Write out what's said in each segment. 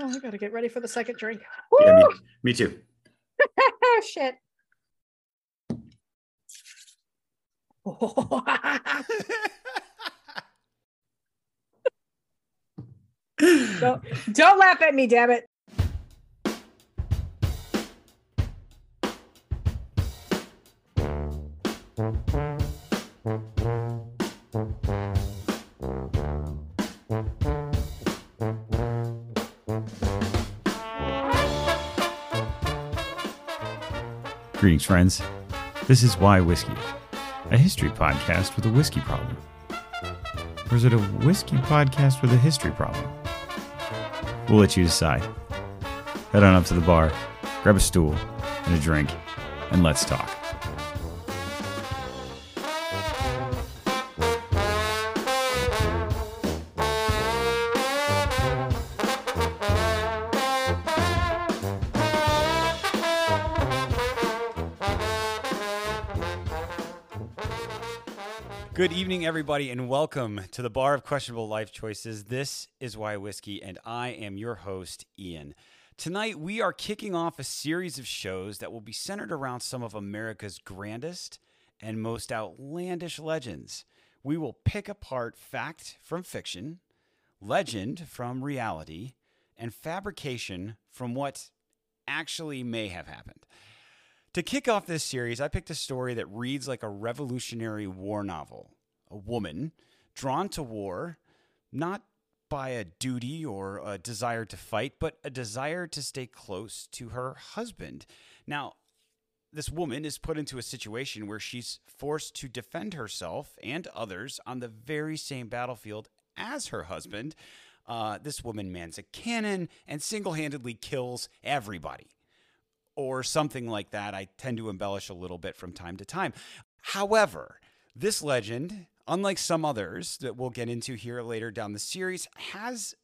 Oh, I gotta get ready for the second drink. Yeah, me, me too. Oh, shit. don't, don't laugh at me, damn it. Greetings, friends. This is Why Whiskey, a history podcast with a whiskey problem. Or is it a whiskey podcast with a history problem? We'll let you decide. Head on up to the bar, grab a stool and a drink, and let's talk. Good evening, everybody, and welcome to the Bar of Questionable Life Choices. This is Why Whiskey, and I am your host, Ian. Tonight, we are kicking off a series of shows that will be centered around some of America's grandest and most outlandish legends. We will pick apart fact from fiction, legend from reality, and fabrication from what actually may have happened. To kick off this series, I picked a story that reads like a revolutionary war novel. A woman drawn to war, not by a duty or a desire to fight, but a desire to stay close to her husband. Now, this woman is put into a situation where she's forced to defend herself and others on the very same battlefield as her husband. Uh, this woman mans a cannon and single handedly kills everybody or something like that. I tend to embellish a little bit from time to time. However, this legend, unlike some others that we'll get into here later down the series, has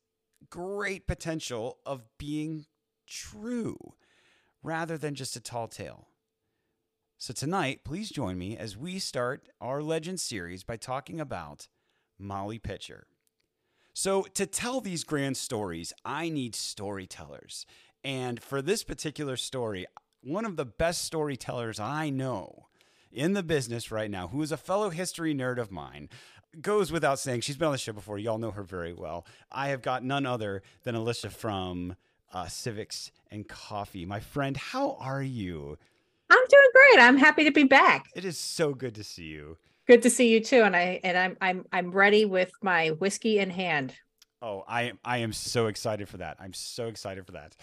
great potential of being true rather than just a tall tale. So, tonight, please join me as we start our legend series by talking about Molly Pitcher. So, to tell these grand stories, I need storytellers. And for this particular story, one of the best storytellers I know in the business right now, who is a fellow history nerd of mine, goes without saying. She's been on the show before. Y'all know her very well. I have got none other than Alicia from uh, Civics and Coffee. My friend, how are you? I'm doing great. I'm happy to be back. It is so good to see you. Good to see you too. And I and I'm I'm I'm ready with my whiskey in hand. Oh, I I am so excited for that. I'm so excited for that.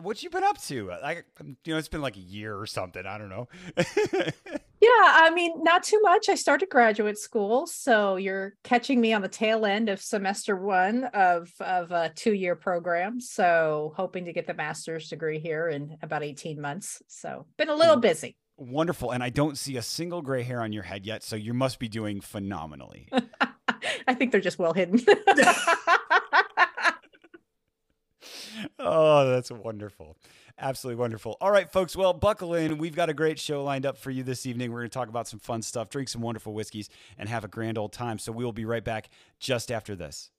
What you been up to? I, you know, it's been like a year or something. I don't know. Yeah, I mean, not too much. I started graduate school, so you're catching me on the tail end of semester one of of a two year program. So hoping to get the master's degree here in about 18 months. So been a little hmm. busy. Wonderful. And I don't see a single gray hair on your head yet, so you must be doing phenomenally. I think they're just well hidden. oh, that's wonderful. Absolutely wonderful. All right, folks. Well, buckle in. We've got a great show lined up for you this evening. We're going to talk about some fun stuff, drink some wonderful whiskeys, and have a grand old time. So we will be right back just after this.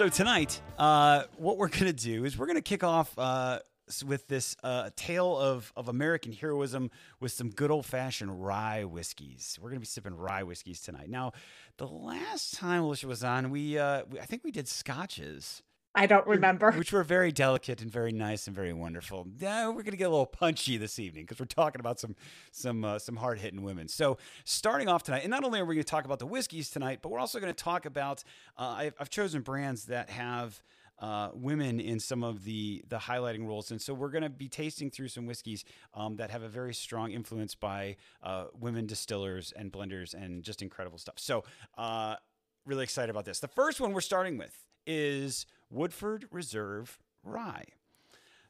So tonight, uh, what we're going to do is we're going to kick off uh, with this uh, tale of, of American heroism with some good old fashioned rye whiskeys. We're going to be sipping rye whiskeys tonight. Now, the last time Alicia was on, we, uh, we I think we did scotches. I don't remember. Which were very delicate and very nice and very wonderful. Yeah, we're gonna get a little punchy this evening because we're talking about some some uh, some hard hitting women. So starting off tonight, and not only are we going to talk about the whiskeys tonight, but we're also going to talk about. Uh, I've, I've chosen brands that have. Uh, women in some of the the highlighting roles, and so we're going to be tasting through some whiskeys um, that have a very strong influence by uh, women distillers and blenders, and just incredible stuff. So, uh, really excited about this. The first one we're starting with is Woodford Reserve Rye.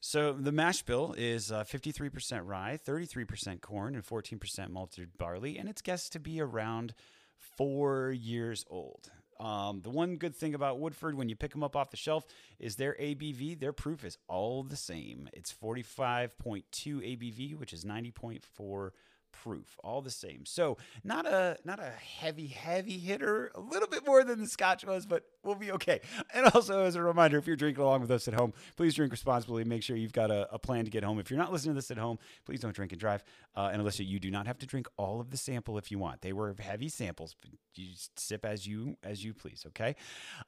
So the mash bill is uh, 53% rye, 33% corn, and 14% malted barley, and it's guessed to be around four years old. Um, the one good thing about Woodford, when you pick them up off the shelf, is their ABV, their proof is all the same. It's 45.2 ABV, which is 90.4 proof, all the same. So not a not a heavy heavy hitter, a little bit more than the Scotch was, but we'll be okay. And also as a reminder, if you're drinking along with us at home, please drink responsibly. Make sure you've got a, a plan to get home. If you're not listening to this at home, please don't drink and drive. Uh, and Alyssa, you do not have to drink all of the sample if you want. They were heavy samples. you sip as you as you please. Okay.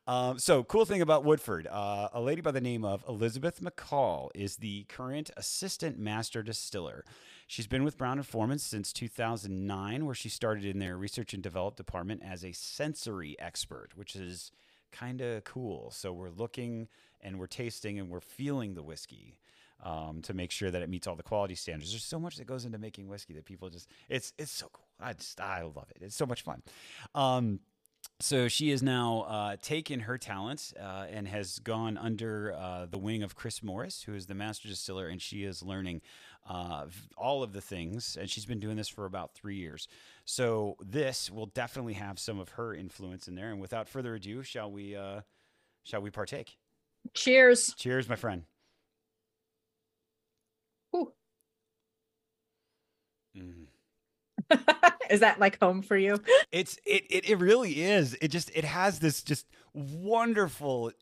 Um, so cool thing about Woodford, uh, a lady by the name of Elizabeth McCall is the current assistant master distiller. She's been with Brown and Forman since 2009, where she started in their research and development department as a sensory expert, which is kind of cool. So we're looking and we're tasting and we're feeling the whiskey. Um, to make sure that it meets all the quality standards. There's so much that goes into making whiskey that people just it's it's so cool. I just I love it. It's so much fun. Um, so she has now uh, taken her talents uh, and has gone under uh, the wing of Chris Morris, who is the master distiller, and she is learning uh, all of the things. And she's been doing this for about three years. So this will definitely have some of her influence in there. And without further ado, shall we? Uh, shall we partake? Cheers! Cheers, my friend. Ooh. Mm. is that like home for you? It's it, it it really is. It just it has this just wonderful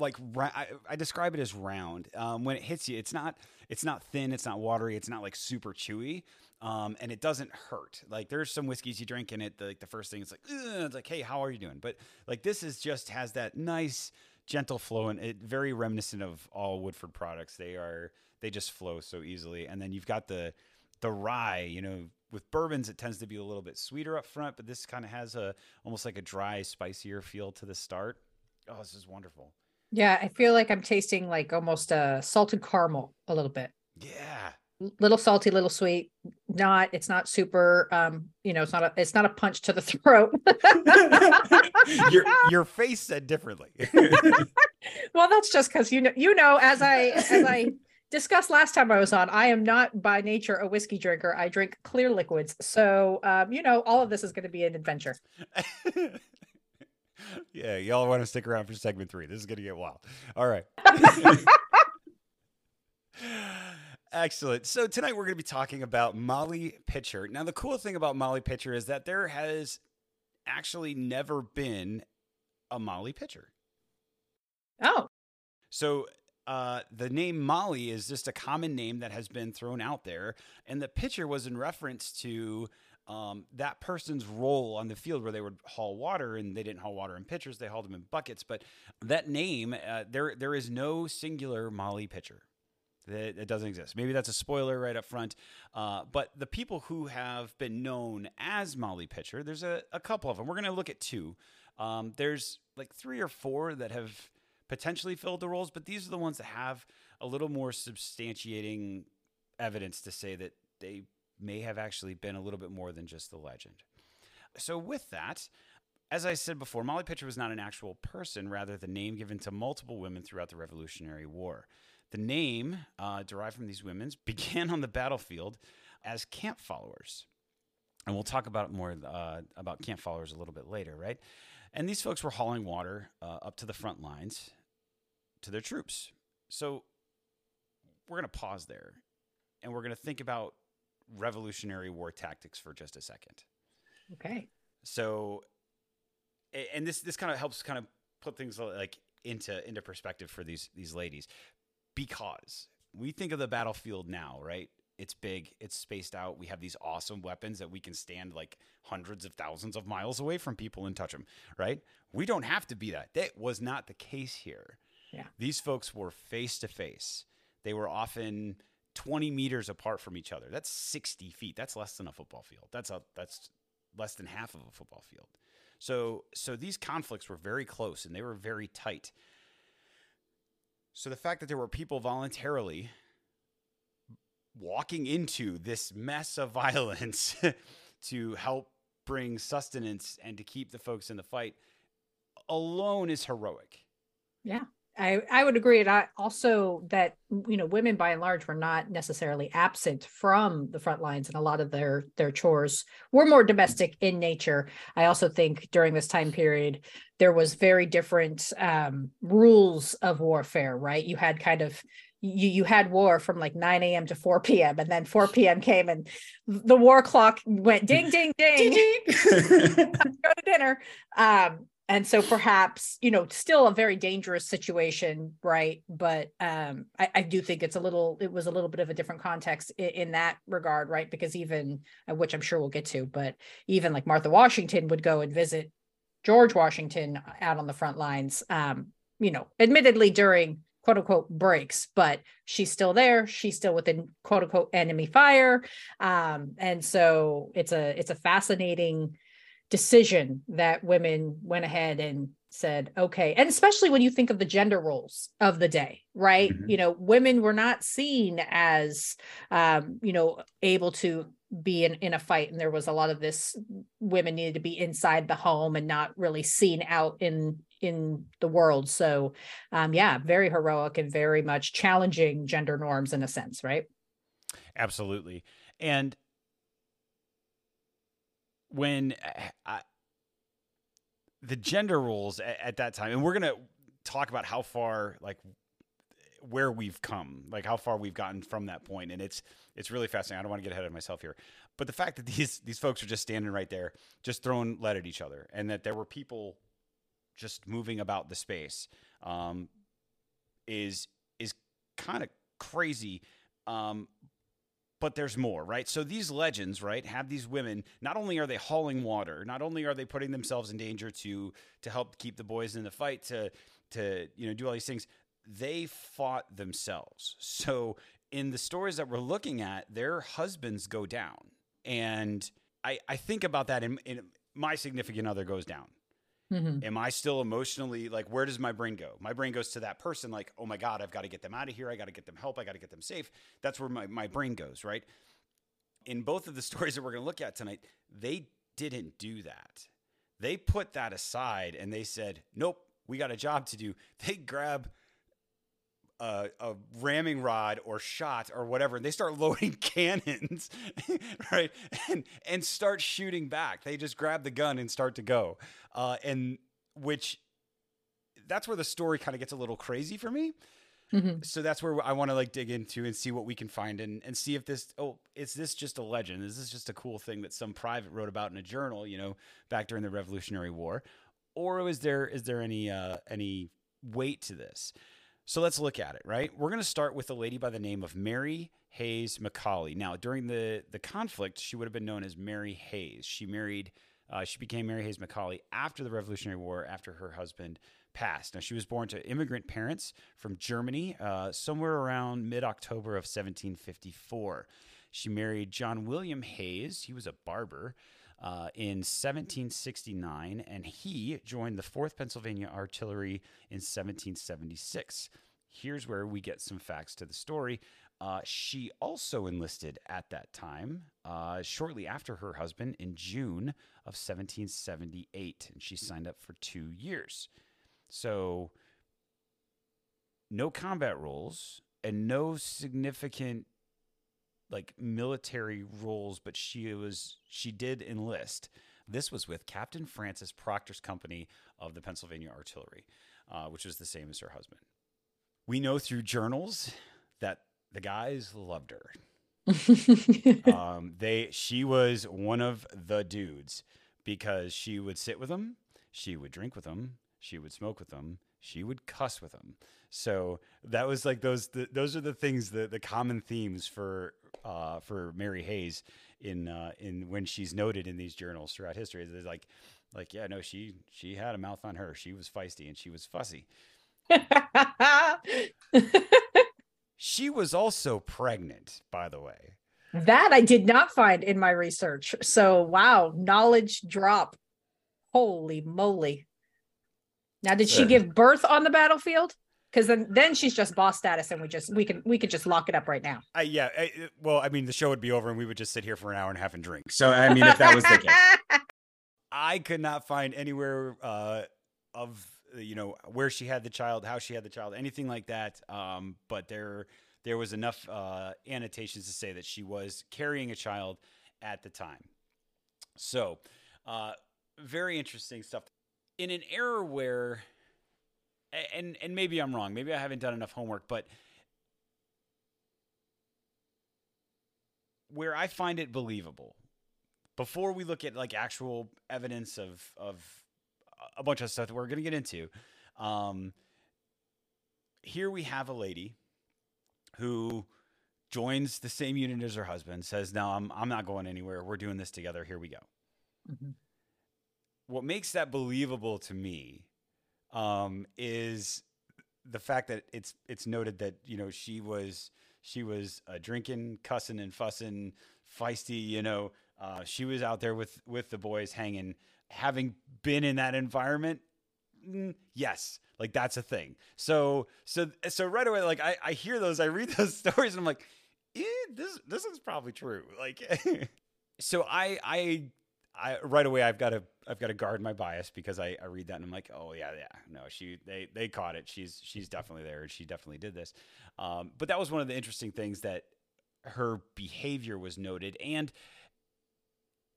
like I, I describe it as round. Um, when it hits you, it's not it's not thin, it's not watery, it's not like super chewy. Um, and it doesn't hurt. Like there's some whiskeys you drink in it the, like the first thing it's like it's like hey how are you doing? But like this is just has that nice gentle flow and it very reminiscent of all Woodford products. They are they just flow so easily. And then you've got the the rye, you know, with bourbons it tends to be a little bit sweeter up front, but this kind of has a almost like a dry, spicier feel to the start. Oh, this is wonderful. Yeah, I feel like I'm tasting like almost a salted caramel a little bit. Yeah. Little salty, little sweet. Not, it's not super um, you know, it's not a it's not a punch to the throat. your your face said differently. well, that's just because you know, you know, as I as I discussed last time I was on, I am not by nature a whiskey drinker. I drink clear liquids. So, um, you know, all of this is going to be an adventure. Yeah, y'all want to stick around for segment three. This is going to get wild. All right. Excellent. So tonight we're going to be talking about Molly Pitcher. Now, the cool thing about Molly Pitcher is that there has actually never been a Molly Pitcher. Oh. So uh, the name Molly is just a common name that has been thrown out there, and the pitcher was in reference to um, that person's role on the field where they would haul water, and they didn't haul water in pitchers; they hauled them in buckets. But that name, uh, there there is no singular Molly pitcher. It, it doesn't exist. Maybe that's a spoiler right up front. Uh, but the people who have been known as Molly Pitcher, there's a, a couple of them. We're going to look at two. Um, there's like three or four that have potentially filled the roles, but these are the ones that have a little more substantiating evidence to say that they may have actually been a little bit more than just the legend. So, with that, as I said before, Molly Pitcher was not an actual person, rather, the name given to multiple women throughout the Revolutionary War. The name uh, derived from these women began on the battlefield as camp followers. And we'll talk about more uh, about camp followers a little bit later, right? And these folks were hauling water uh, up to the front lines to their troops. So we're going to pause there and we're going to think about Revolutionary War tactics for just a second. Okay. So, and this this kind of helps kind of put things like into into perspective for these these ladies, because we think of the battlefield now, right? It's big, it's spaced out. We have these awesome weapons that we can stand like hundreds of thousands of miles away from people and touch them, right? We don't have to be that. That was not the case here. Yeah. These folks were face to face. They were often 20 meters apart from each other. That's 60 feet. That's less than a football field. That's a that's less than half of a football field. So so these conflicts were very close and they were very tight. So the fact that there were people voluntarily walking into this mess of violence to help bring sustenance and to keep the folks in the fight alone is heroic. Yeah. I, I would agree. And I also that you know women by and large were not necessarily absent from the front lines and a lot of their their chores were more domestic in nature. I also think during this time period there was very different um, rules of warfare. Right, you had kind of you you had war from like 9 a.m. to 4 p.m. and then 4 p.m. came and the war clock went ding ding ding, ding, ding. go to dinner. Um, and so perhaps you know still a very dangerous situation right? But um I, I, do think it's a little it was a little bit of a different context in, in, that regard right? Because even uh, which i'm sure we'll get to but even like martha washington would go and visit george washington out on the front lines um you know admittedly during quote unquote breaks but she's still there. She's still within quote unquote enemy fire. Um and so it's a it's a fascinating decision that women went ahead and said okay. And especially when you think of the gender roles of the day right? Mm-hmm. you know women were not seen as um you know able to be in, in a fight. And there was a lot of this women needed to be inside the home and not really seen out in in the world. So um yeah very heroic and very much challenging gender norms in a sense right? Absolutely. And when eh, I, the gender roles at, at that time, and we're gonna talk about how far like where we've come, like how far we've gotten from that point, and it's it's really fascinating. I don't want to get ahead of myself here, but the fact that these these folks are just standing right there, just throwing lead at each other, and that there were people just moving about the space, um, is is kind of crazy. Um, but there's more, right? So these legends, right, have these women. Not only are they hauling water, not only are they putting themselves in danger to to help keep the boys in the fight, to to you know do all these things. They fought themselves. So in the stories that we're looking at, their husbands go down, and I I think about that. In, in my significant other goes down, Mm-hmm. Am I still emotionally like, where does my brain go? My brain goes to that person, like, oh my God, I've got to get them out of here. I got to get them help. I got to get them safe. That's where my, my brain goes, right? In both of the stories that we're going to look at tonight, they didn't do that. They put that aside and they said, nope, we got a job to do. They grab a, a, ramming rod or shot or whatever, and they start loading cannons, right? And and start shooting back. They just grab the gun and start to go. Uh, and which that's where the story kind of gets a little crazy for me. Mm-hmm. So that's where I want to like dig into and see what we can find and, and see if this oh is this just a legend? Is this just a cool thing that some private wrote about in a journal, you know, back during the Revolutionary War, or is there is there any uh, any weight to this? So let's look at it, right? We're going to start with a lady by the name of Mary Hayes McCauley. Now, during the, the conflict, she would have been known as Mary Hayes. She married, uh, she became Mary Hayes McCauley after the Revolutionary War, after her husband passed. Now, she was born to immigrant parents from Germany uh, somewhere around mid October of 1754. She married John William Hayes. He was a barber uh, in 1769, and he joined the 4th Pennsylvania Artillery in 1776. Here's where we get some facts to the story. Uh, she also enlisted at that time, uh, shortly after her husband, in June of 1778, and she signed up for two years. So, no combat roles and no significant like military roles, but she was she did enlist. This was with Captain Francis Proctor's company of the Pennsylvania Artillery, uh, which was the same as her husband. We know through journals that the guys loved her. um, they she was one of the dudes because she would sit with them, she would drink with them, she would smoke with them, she would cuss with him. So that was like those the, those are the things the the common themes for uh, for Mary Hayes in uh, in when she's noted in these journals throughout history. It's like like yeah no she she had a mouth on her. She was feisty and she was fussy. she was also pregnant, by the way. That I did not find in my research. So wow, knowledge drop. Holy moly. Now did she give birth on the battlefield? because then then she's just boss status and we just we can we could just lock it up right now. Uh, yeah I, well i mean the show would be over and we would just sit here for an hour and a half and drink. So i mean if that was the case. I could not find anywhere uh, of you know where she had the child how she had the child anything like that. Um, but there there was enough uh, annotations to say that she was carrying a child at the time. So uh, very interesting stuff in an era where and and maybe I'm wrong, maybe I haven't done enough homework, but where I find it believable before we look at like actual evidence of of a bunch of stuff that we're going to get into um here we have a lady who joins the same unit as her husband says no I'm I'm not going anywhere. We're doing this together. Here we go. Mm-hmm. What makes that believable to me um, is the fact that it's it's noted that you know she was she was uh, drinking, cussing, and fussing, feisty. You know, uh, she was out there with with the boys hanging. Having been in that environment, mm, yes, like that's a thing. So so so right away, like I, I hear those, I read those stories, and I'm like, eh, this this is probably true. Like, so I I I right away I've got to I've got to guard my bias because I, I read that and I'm like, oh yeah, yeah, no, she they they caught it. She's she's definitely there she definitely did this. Um, but that was one of the interesting things that her behavior was noted and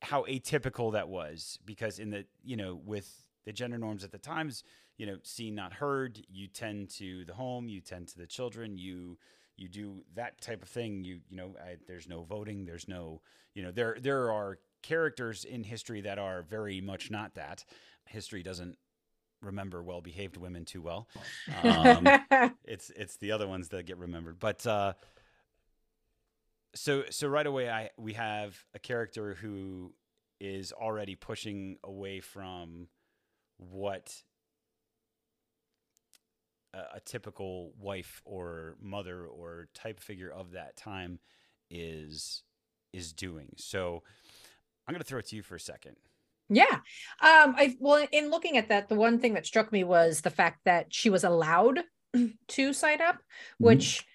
how atypical that was because in the you know with the gender norms at the times you know seen not heard you tend to the home you tend to the children you you do that type of thing you you know I, there's no voting there's no you know there there are characters in history that are very much not that. History doesn't remember well behaved women too well. Um, it's it's the other ones that get remembered. But uh so so right away I we have a character who is already pushing away from what a, a typical wife or mother or type figure of that time is is doing. So I'm going to throw it to you for a second. Yeah. Um I well in looking at that the one thing that struck me was the fact that she was allowed to sign up mm-hmm. which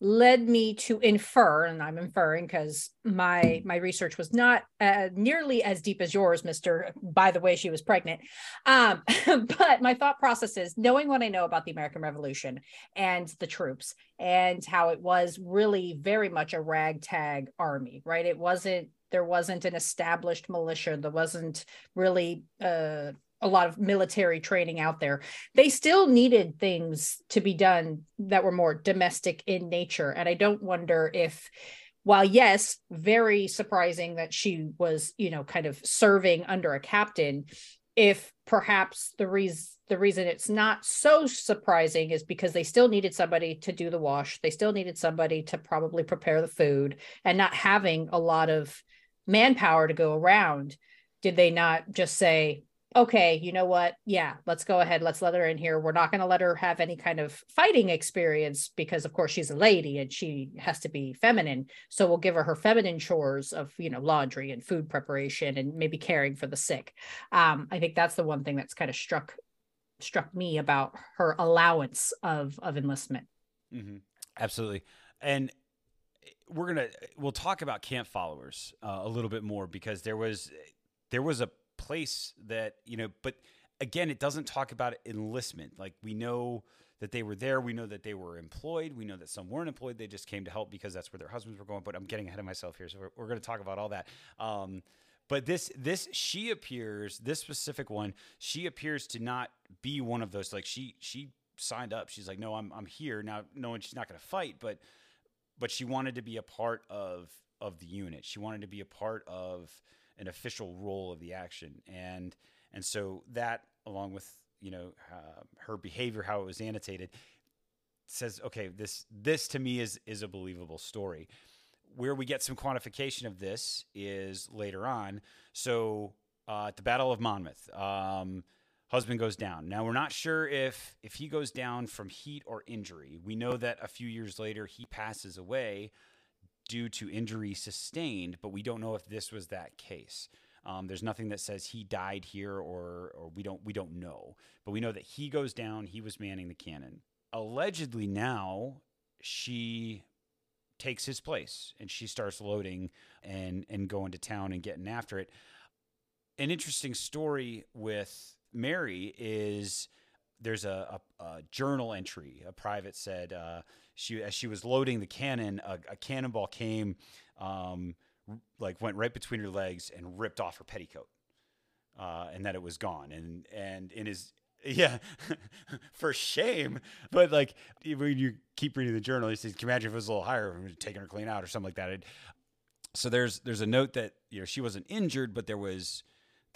led me to infer and i'm inferring because my my research was not uh, nearly as deep as yours mr by the way she was pregnant um, but my thought process is knowing what i know about the american revolution and the troops and how it was really very much a ragtag army right it wasn't there wasn't an established militia. There wasn't really uh, a lot of military training out there. They still needed things to be done that were more domestic in nature. And i don't wonder if while yes very surprising that she was you know kind of serving under a captain if perhaps the reason the reason it's not so surprising is because they still needed somebody to do the wash. They still needed somebody to probably prepare the food and not having a lot of manpower to go around did they not just say okay, you know what? Yeah, let's go ahead. Let's let her in here. We're not going to let her have any kind of fighting experience because, of course, she's a lady and she has to be feminine. So we'll give her her feminine chores of, you know, laundry and food preparation and maybe caring for the sick. Um, I think that's the one thing that's kind of struck struck me about her allowance of of enlistment. Mm-hmm. Absolutely, and we're gonna we'll talk about camp followers uh, a little bit more because there was there was a place that you know but again it doesn't talk about enlistment. Like we know that they were there. We know that they were employed. We know that some weren't employed. They just came to help because that's where their husbands were going but i'm getting ahead of myself here so we're, we're going to talk about all that. Um, but this this she appears this specific one she appears to not be one of those like she she signed up. She's like no i'm i'm here. Now knowing she's not going to fight but but she wanted to be a part of of the unit she wanted to be a part of an official role of the action, and and so that along with you know uh, her behavior, how it was annotated, says okay, this this to me is is a believable story. Where we get some quantification of this is later on. So uh, at the Battle of Monmouth. Um, husband goes down. Now we're not sure if if he goes down from heat or injury. We know that a few years later he passes away due to injury sustained, but we don't know if this was that case. Um, there's nothing that says he died here, or or we don't we don't know, but we know that he goes down. He was manning the cannon. Allegedly, now she takes his place and she starts loading and and going to town and getting after it. An interesting story with Mary is there's a, a, a journal entry. A private said. Uh, she as she was loading the cannon, a, a cannonball came, um, like went right between her legs and ripped off her petticoat, uh, and that it was gone. And and in his yeah, for shame. But like when you keep reading the journal, he says, "Can you imagine if it was a little higher, taking her clean out or something like that?" so there's there's a note that you know she wasn't injured, but there was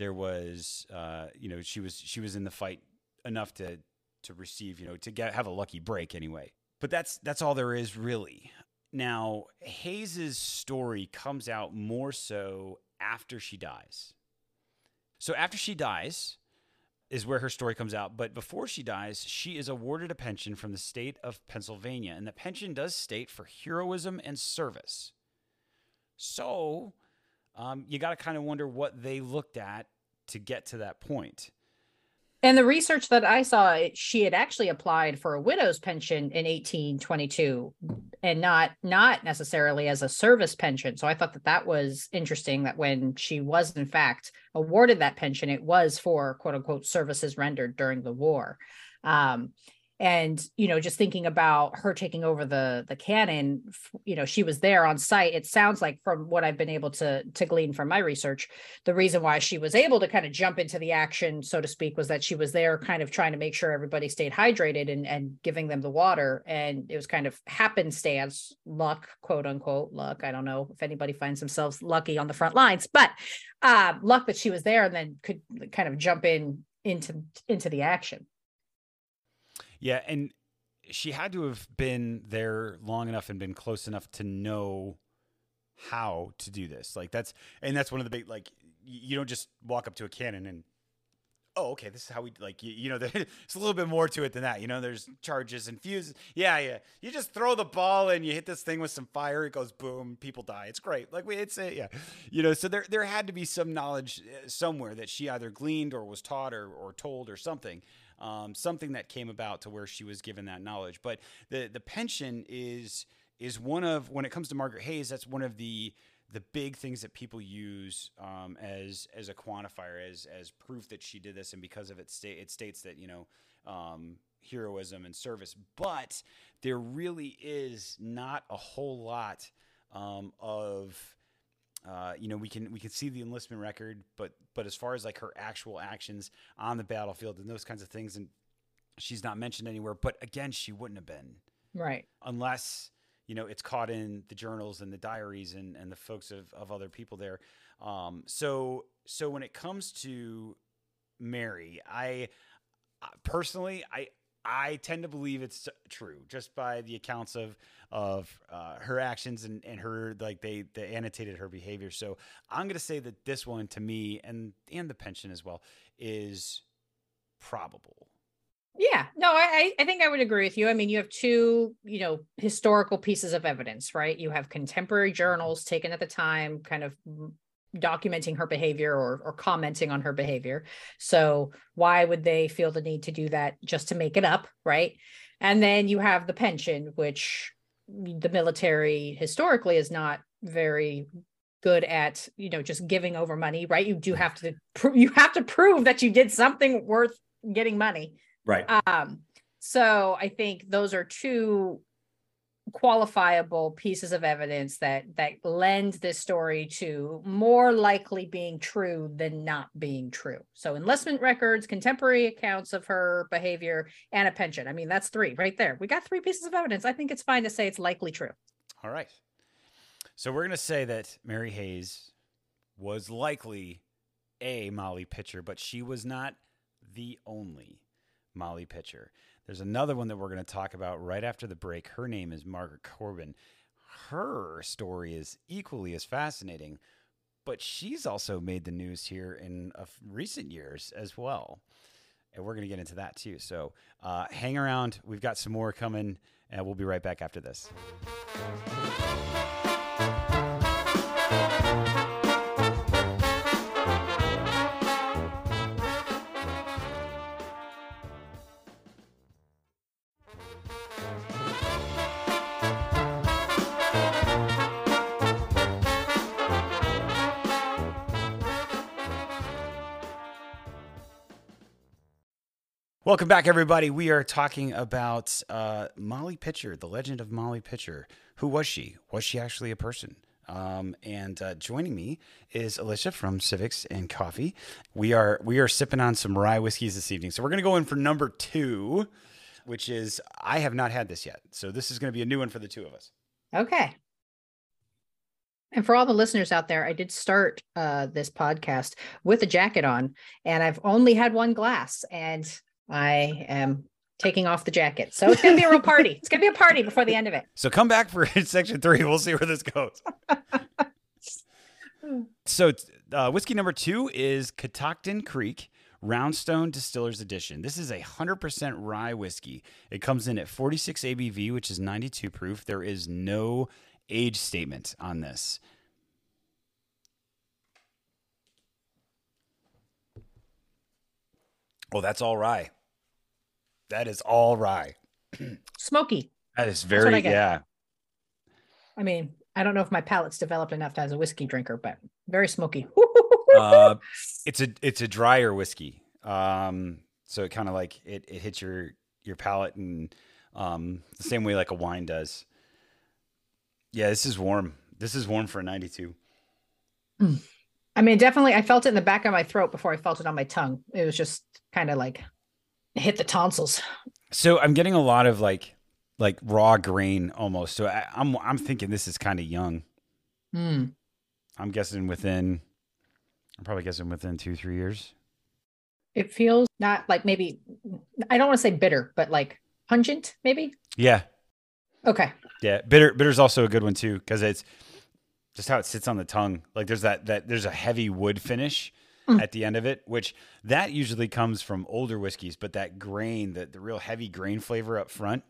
there was uh, you know she was she was in the fight enough to to receive you know to get have a lucky break anyway. But that's that's all there is really. Now Hayes's story comes out more so after she dies. So after she dies is where her story comes out. But before she dies, she is awarded a pension from the state of Pennsylvania, and the pension does state for heroism and service. So um, you got to kind of wonder what they looked at to get to that point. And the research that I saw, she had actually applied for a widow's pension in 1822, and not not necessarily as a service pension. So I thought that that was interesting. That when she was in fact awarded that pension, it was for quote unquote services rendered during the war. Um, and you know just thinking about her taking over the the cannon you know she was there on site. It sounds like from what i've been able to to glean from my research the reason why she was able to kind of jump into the action so to speak was that she was there kind of trying to make sure everybody stayed hydrated and and giving them the water. And it was kind of happenstance luck quote unquote luck. I don't know if anybody finds themselves lucky on the front lines but uh luck that she was there and then could kind of jump in into into the action yeah, and she had to have been there long enough and been close enough to know how to do this. Like that's and that's one of the big like you don't just walk up to a cannon and oh okay this is how we like you, you know there's a little bit more to it than that you know there's charges and fuses. Yeah yeah. You just throw the ball and you hit this thing with some fire it goes boom people die. It's great. Like we it's a yeah you know so there there had to be some knowledge uh, somewhere that she either gleaned or was taught or, or told or something um, something that came about to where she was given that knowledge. But the the pension is is one of when it comes to Margaret Hayes, that's one of the the big things that people use um, as as a quantifier, as as proof that she did this, and because of it, sta- it states that you know um, heroism and service. But there really is not a whole lot um, of uh, you know, we can we can see the enlistment record, but but as far as like her actual actions on the battlefield and those kinds of things, and she's not mentioned anywhere. But again, she wouldn't have been right unless you know it's caught in the journals and the diaries and and the folks of of other people there. Um, so so when it comes to Mary, I personally I I tend to believe it's true just by the accounts of of uh, her actions and, and her like they they annotated her behavior. So I'm gonna say that this one to me and and the pension as well is probable. Yeah, no, I I think I would agree with you. I mean, you have two, you know, historical pieces of evidence, right? You have contemporary journals taken at the time, kind of documenting her behavior or, or commenting on her behavior. So why would they feel the need to do that just to make it up, right? And then you have the pension, which the military historically is not very good at you know just giving over money right you do have to you have to prove that you did something worth getting money right um so i think those are two qualifiable pieces of evidence that that lend this story to more likely being true than not being true. So enlistment records, contemporary accounts of her behavior, and a pension. I mean, that's three right there. We got three pieces of evidence. I think it's fine to say it's likely true. All right. So we're going to say that Mary Hayes was likely a Molly Pitcher, but she was not the only Molly Pitcher. There's another one that we're going to talk about right after the break. Her name is Margaret Corbin. Her story is equally as fascinating, but she's also made the news here in recent years as well. And we're going to get into that too. So uh, hang around. We've got some more coming, and we'll be right back after this. Welcome back, everybody. We are talking about uh, Molly Pitcher, the legend of Molly Pitcher. Who was she? Was she actually a person? Um, and uh, joining me is Alicia from Civics and Coffee. We are we are sipping on some rye whiskeys this evening. So we're going to go in for number two, which is I have not had this yet. So this is going to be a new one for the two of us. Okay. And for all the listeners out there, I did start uh, this podcast with a jacket on, and I've only had one glass, and I am taking off the jacket. So it's going to be a real party. It's going to be a party before the end of it. So come back for section three. We'll see where this goes. so uh, whiskey number two is Catoctin Creek. Roundstone Distillers Edition. This is a 100% rye whiskey. It comes in at 46 ABV, which is 92 proof. There is no age statement on this. Oh, that's all rye. That is all rye. Smoky. That is very I yeah. I mean, I don't know if my palate's developed enough as a whiskey drinker, but very smoky. uh, it's a it's a drier whiskey. Um, so it kind of like it, it hits your your palate and um, the same way like a wine does. Yeah, this is warm. This is warm for a 92. Mm. I mean, definitely, I felt it in the back of my throat before I felt it on my tongue. It was just kind of like hit the tonsils. So I'm getting a lot of like like raw grain almost. So I, am I'm, I'm thinking this is kind of young. Mm. I'm guessing within. I'm probably guessing within two three years. It feels not like maybe. I don't want to say bitter, but like pungent, maybe. Yeah. Okay. Yeah, bitter. Bitter is also a good one too because it's just how it sits on the tongue. Like there's that that there's a heavy wood finish mm. at the end of it, which that usually comes from older whiskeys, but that grain, the the real heavy grain flavor up front.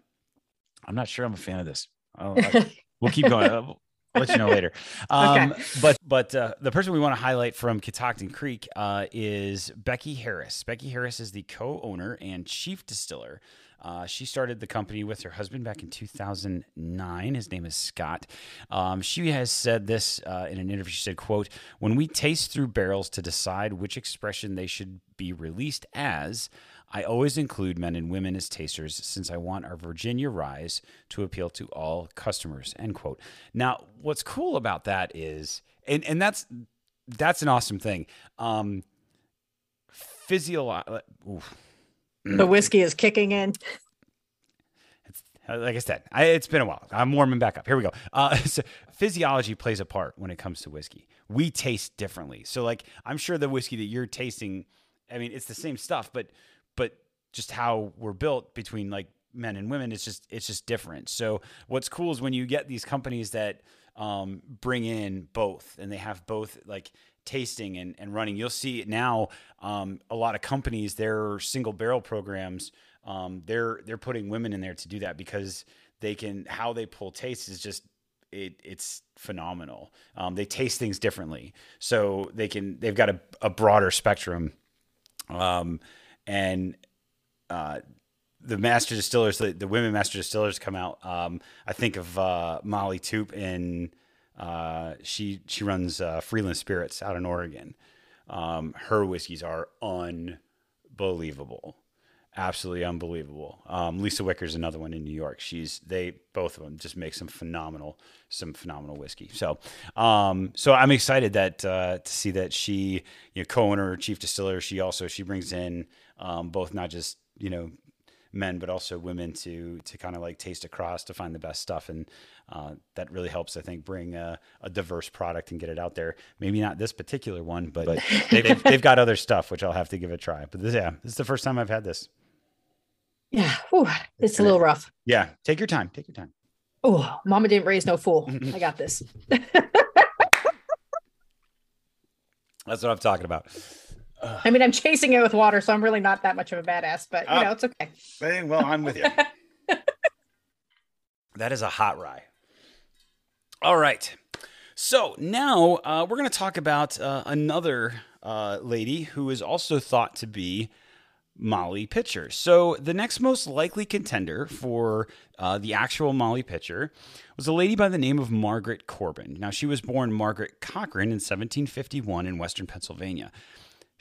I'm not sure I'm a fan of this. I'll, we'll keep going. I'll, I'll let you know later. Um, okay. But but uh, the person we want to highlight from Catoctin Creek uh, is Becky Harris. Becky Harris is the co-owner and chief distiller uh, she started the company with her husband back in 2009. His name is Scott. Um, she has said this uh, in an interview. She said, "quote When we taste through barrels to decide which expression they should be released as." I always include men and women as tasters since I want our Virginia Ryes to appeal to all customers. End quote. Now, what's cool about that is, and, and that's that's an awesome thing. Um, physio, the whiskey is kicking in. It's, like I said, I, it's been a while. I'm warming back up. Here we go. Uh, so physiology plays a part when it comes to whiskey. We taste differently. So, like, I'm sure the whiskey that you're tasting, I mean, it's the same stuff, but but just how we're built between like men and women, it's just it's just different. So, what's cool is when you get these companies that um, bring in both, and they have both like tasting and, and running. You'll see now um, a lot of companies, their single barrel programs, um, they're they're putting women in there to do that because they can how they pull taste is just it it's phenomenal. Um, they taste things differently, so they can they've got a, a broader spectrum, um, and uh, the master distillers, the, the women master distillers come out. Um, I think of uh, Molly Toop in uh, she she runs uh, Freeland Spirits out in Oregon. Um, her whiskeys are unbelievable, absolutely unbelievable. Um, Lisa Wicker's another one in New York. She's they both of them just make some phenomenal some phenomenal whiskey. So um, so I'm excited that uh, to see that she you know co-owner chief distiller. She also she brings in um, both not just you know men but also women to to kind of like taste across to find the best stuff. And uh, that really helps i think bring a, a, diverse product and get it out there. Maybe not this particular one but, but they've, they've got other stuff which i'll have to give a try. But this, yeah this is the first time i've had this. Yeah. Whew, it's a little rough. Yeah. Take your time. Take your time. Oh mama didn't raise no fool. I got this. That's what i'm talking about I mean, I'm chasing it with water, so I'm really not that much of a badass, but you uh, know, it's okay. Well, I'm with you. that is a hot rye. All right. So now uh, we're going to talk about uh, another uh, lady who is also thought to be Molly Pitcher. So the next most likely contender for uh, the actual Molly Pitcher was a lady by the name of Margaret Corbin. Now she was born Margaret Cochran in 1751 in Western Pennsylvania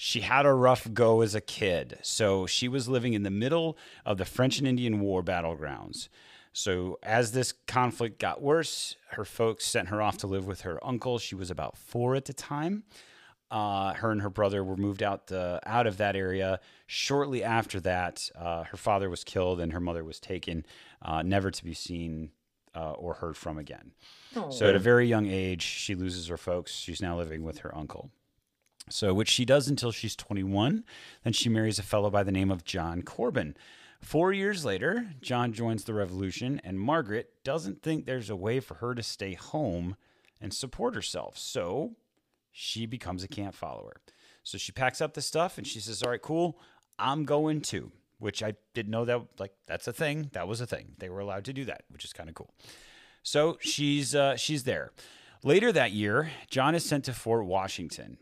she had a rough go as a kid. So she was living in the middle of the French and Indian War battlegrounds. So as this conflict got worse, her folks sent her off to live with her uncle. She was about four at the time. Uh, her and her brother were moved out uh, out of that area. Shortly after that, uh, her father was killed and her mother was taken, uh, never to be seen uh, or heard from again. Oh. So at a very young age, she loses her folks. She's now living with her uncle. So, which she does until she's 21. Then she marries a fellow by the name of John Corbin. Four years later, John joins the revolution, and Margaret doesn't think there's a way for her to stay home and support herself. So she becomes a camp follower. So she packs up the stuff and she says, All right, cool, I'm going too. Which I didn't know that, like, that's a thing. That was a thing. They were allowed to do that, which is kind of cool. So she's uh, she's there. Later that year, John is sent to Fort Washington.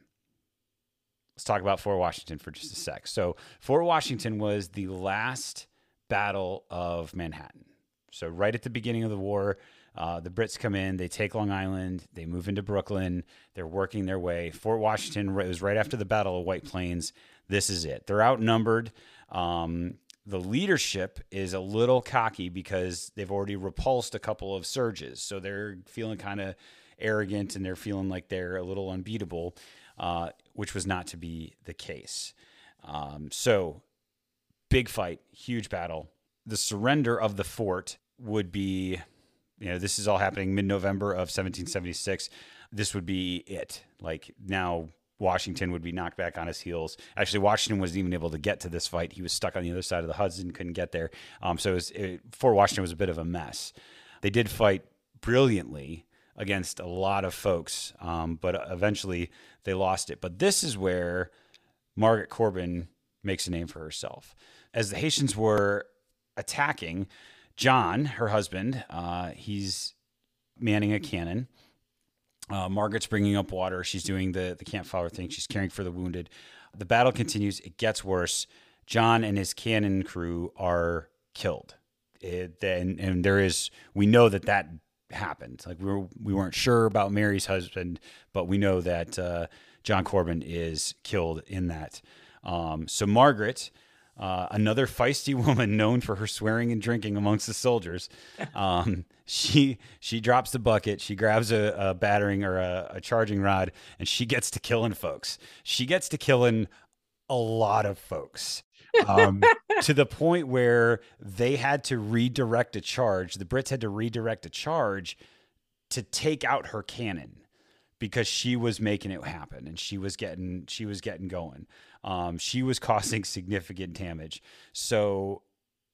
Let's talk about Fort Washington for just a sec. So, Fort Washington was the last battle of Manhattan. So, right at the beginning of the war, uh, the Brits come in, they take Long Island, they move into Brooklyn, they're working their way. Fort Washington was right after the Battle of White Plains. This is it. They're outnumbered. Um, the leadership is a little cocky because they've already repulsed a couple of surges. So they're feeling kind of arrogant and they're feeling like they're a little unbeatable, uh, which was not to be the case. Um, so big fight, huge battle. The surrender of the fort would be, you know, this is all happening mid November of 1776. This would be it. Like now, Washington would be knocked back on his heels. Actually, Washington wasn't even able to get to this fight. He was stuck on the other side of the Hudson, couldn't get there. Um, so it was, it, Fort Washington was a bit of a mess. They did fight brilliantly against a lot of folks, um, but eventually they lost it. But this is where Margaret Corbin makes a name for herself. As the Hessians were attacking, John, her husband, uh, he's manning a cannon. Uh, Margaret's bringing up water. She's doing the the campfire thing. She's caring for the wounded. The battle continues. It gets worse. John and his cannon crew are killed. It, and, and there is we know that that happened. Like we were, we weren't sure about Mary's husband, but we know that uh, John Corbin is killed in that. Um, so Margaret, uh, another feisty woman known for her swearing and drinking amongst the soldiers, um, she she drops the bucket. She grabs a, a battering or a, a charging rod, and she gets to killing folks. She gets to killing a lot of folks. Um, to the point where they had to redirect a charge. The Brits had to redirect a charge to take out her cannon because she was making it happen and she was getting she was getting going. Um, she was causing significant damage. So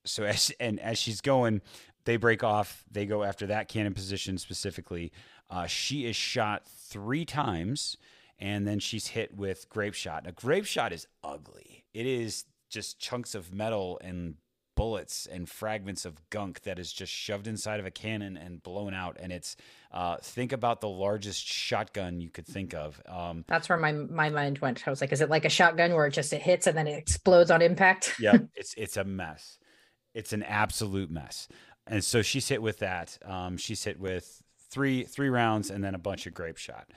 so as and as she's going, they break off. They go after that cannon position specifically. Uh, she is shot three times, and then she's hit with grape shot. Now, grape shot is ugly. It is just chunks of metal and bullets and fragments of gunk that is just shoved inside of a cannon and blown out. And it's uh, think about the largest shotgun you could think of. Um, That's where my my mind went. I was like, is it like a shotgun where it just it hits and then it explodes on impact? yeah, it's it's a mess. It's an absolute mess. And so she's hit with that. Um, she's hit with three three rounds and then a bunch of grape shot.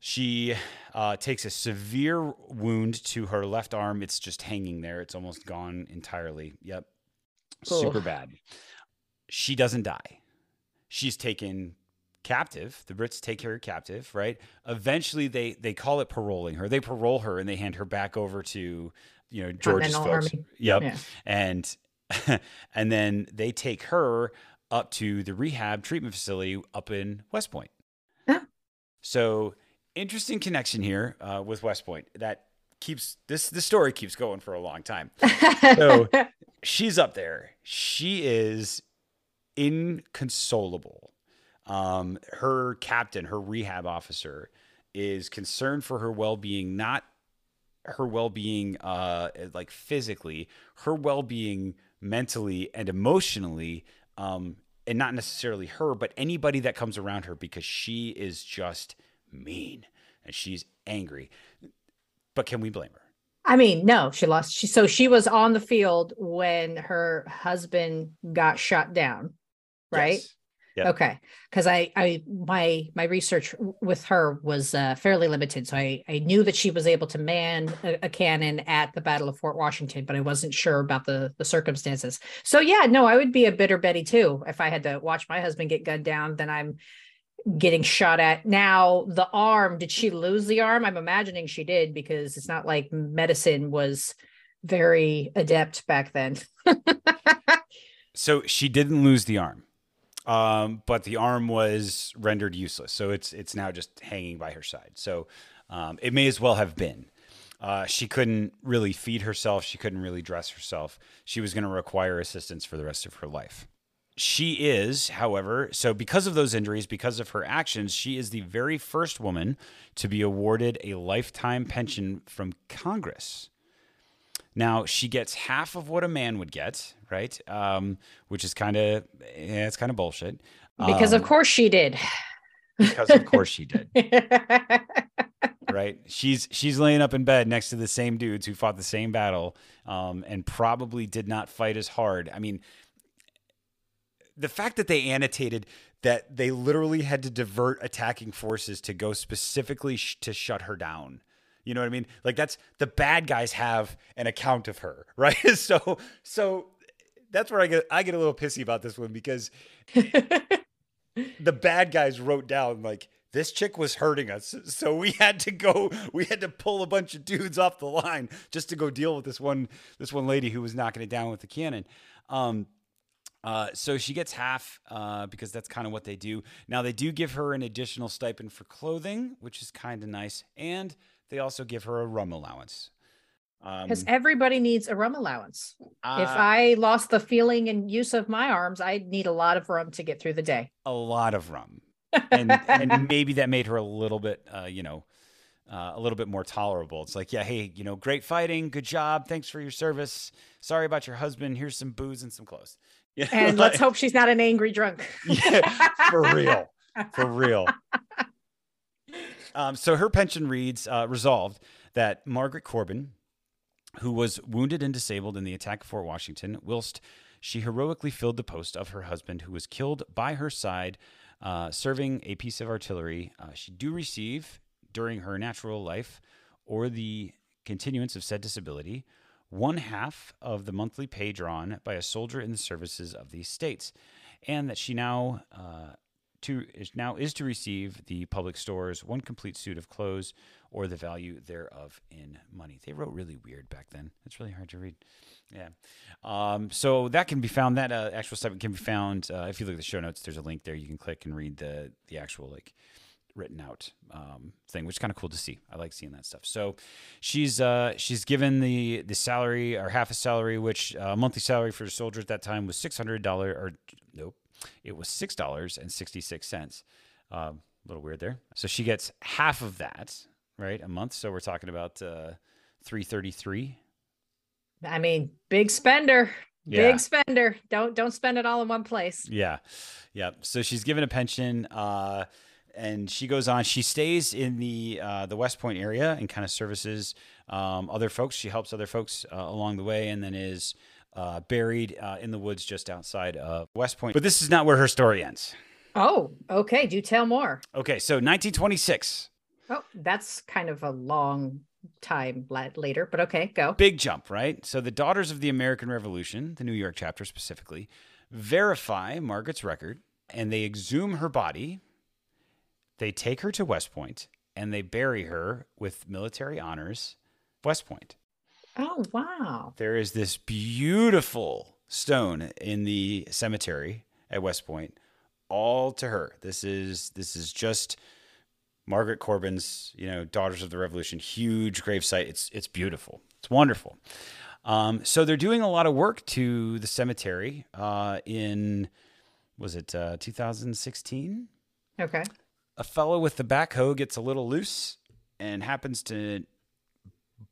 She uh, takes a severe wound to her left arm. It's just hanging there. It's almost gone entirely. Yep. Super bad. She doesn't die. She's taken captive. The Brits take her captive, right? Eventually they they call it paroling her. They parole her and they hand her back over to, you know, George's folks. Army. Yep. Yeah. And and then they take her up to the rehab treatment facility up in West Point. Yeah. So interesting connection here uh, with West Point that keeps this the story keeps going for a long time. So- She's up there. She is inconsolable. Um, her captain, her rehab officer, is concerned for her well being, not her well being uh, like physically, her well being mentally and emotionally, um, and not necessarily her, but anybody that comes around her because she is just mean and she's angry. But can we blame her? I mean, no, she lost. She so she was on the field when her husband got shot down, right? Yes. Yep. Okay, because I, I, my, my research with her was uh, fairly limited, so I, I knew that she was able to man a, a cannon at the Battle of Fort Washington, but I wasn't sure about the the circumstances. So yeah, no, I would be a bitter Betty too if I had to watch my husband get gunned down. Then I'm getting shot at. Now the arm, did she lose the arm? I'm imagining she did because it's not like medicine was very adept back then. So she didn't lose the arm. um, but the arm was rendered useless, so it's it's now just hanging by her side. So um, it may as well have been. Uh, she couldn't really feed herself. She couldn't really dress herself. She was going to require assistance for the rest of her life. She is, however, so because of those injuries, because of her actions, she is the very first woman to be awarded a lifetime pension from Congress. Now she gets half of what a man would get, right? Um, which is kind of yeah, it's kind of bullshit. Because Um, of course she did. because of course she did. right? She's she's laying up in bed next to the same dudes who fought the same battle, um, and probably did not fight as hard. I mean, the fact that they annotated that they literally had to divert attacking forces to go specifically sh- to shut her down. You know what I mean? Like that's the bad guys have an account of her, right? so so that's where I get I get a little pissy about this one because the bad guys wrote down like this chick was hurting us so we had to go we had to pull a bunch of dudes off the line just to go deal with this one this one lady who was knocking it down with the cannon um uh, so she gets half uh, because that's kind of what they do. Now they do give her an additional stipend for clothing, which is kind of nice, and they also give her a rum allowance. Um, Because everybody needs a rum allowance. if uh, I lost the feeling and use of my arms, I'd need a lot of rum to get through the day. a lot of rum, and and maybe that made her a little bit, uh, you know, uh, a little bit more tolerable. It's like, yeah, hey, you know, great fighting, good job, thanks for your service. Sorry about your husband. Here's some booze and some clothes. Yeah, and let's hope she's not an angry drunk. yeah, for real, for real. Um, so her pension reads uh, resolved that Margaret Corbin, who was wounded and disabled in the attack of Fort Washington, whilst she heroically filled the post of her husband, who was killed by her side, uh, serving a piece of artillery, uh, she do receive during her natural life or the continuance of said disability one half of the monthly pay drawn by a soldier in the services of these states, and that she now uh, to is now is to receive the public stores one complete suit of clothes or the value thereof in money. They wrote really weird back then. It's really hard to read. Yeah. Um, so that can be found. That uh, actual statement can be found uh, if you look at the show notes. There's a link there. You can click and read the the actual like written out um, thing, which is kind of cool to see. I like seeing that stuff. So she's uh, she's given the the salary or half a salary, which uh, monthly salary for a soldier at that time was six hundred dollar or nope, it was six dollars and sixty six cents. Um, a little weird there. So she gets half of that, right, a month. So we're talking about uh, three thirty three. I mean, big spender, Yeah. big spender. Don't don't spend it all in one place. Yeah, yeah. So she's given a pension, uh, and she goes on. She stays in the uh, the West Point area and kind of services um, other folks. She helps other folks uh, along the way, and then is uh, buried uh, in the woods just outside of West Point. But this is not where her story ends. Oh, okay. Do tell more. Okay, so 1926, Oh, that's kind of a long time later, but okay, go. big jump, right? So the Daughters of the American Revolution, the New York chapter specifically, verify Margaret's record, and they exhume her body. They take her to West Point, and they bury her with military honors. West Point. Oh, wow. There is this beautiful stone in the cemetery at West Point, all to her. This is this is just Margaret Corbin's, you know, Daughters of the Revolution, huge gravesite. It's it's beautiful. It's wonderful. Um, so they're doing a lot of work to the cemetery uh, in was it uh, 2016? Okay. A fellow with the backhoe gets a little loose and happens to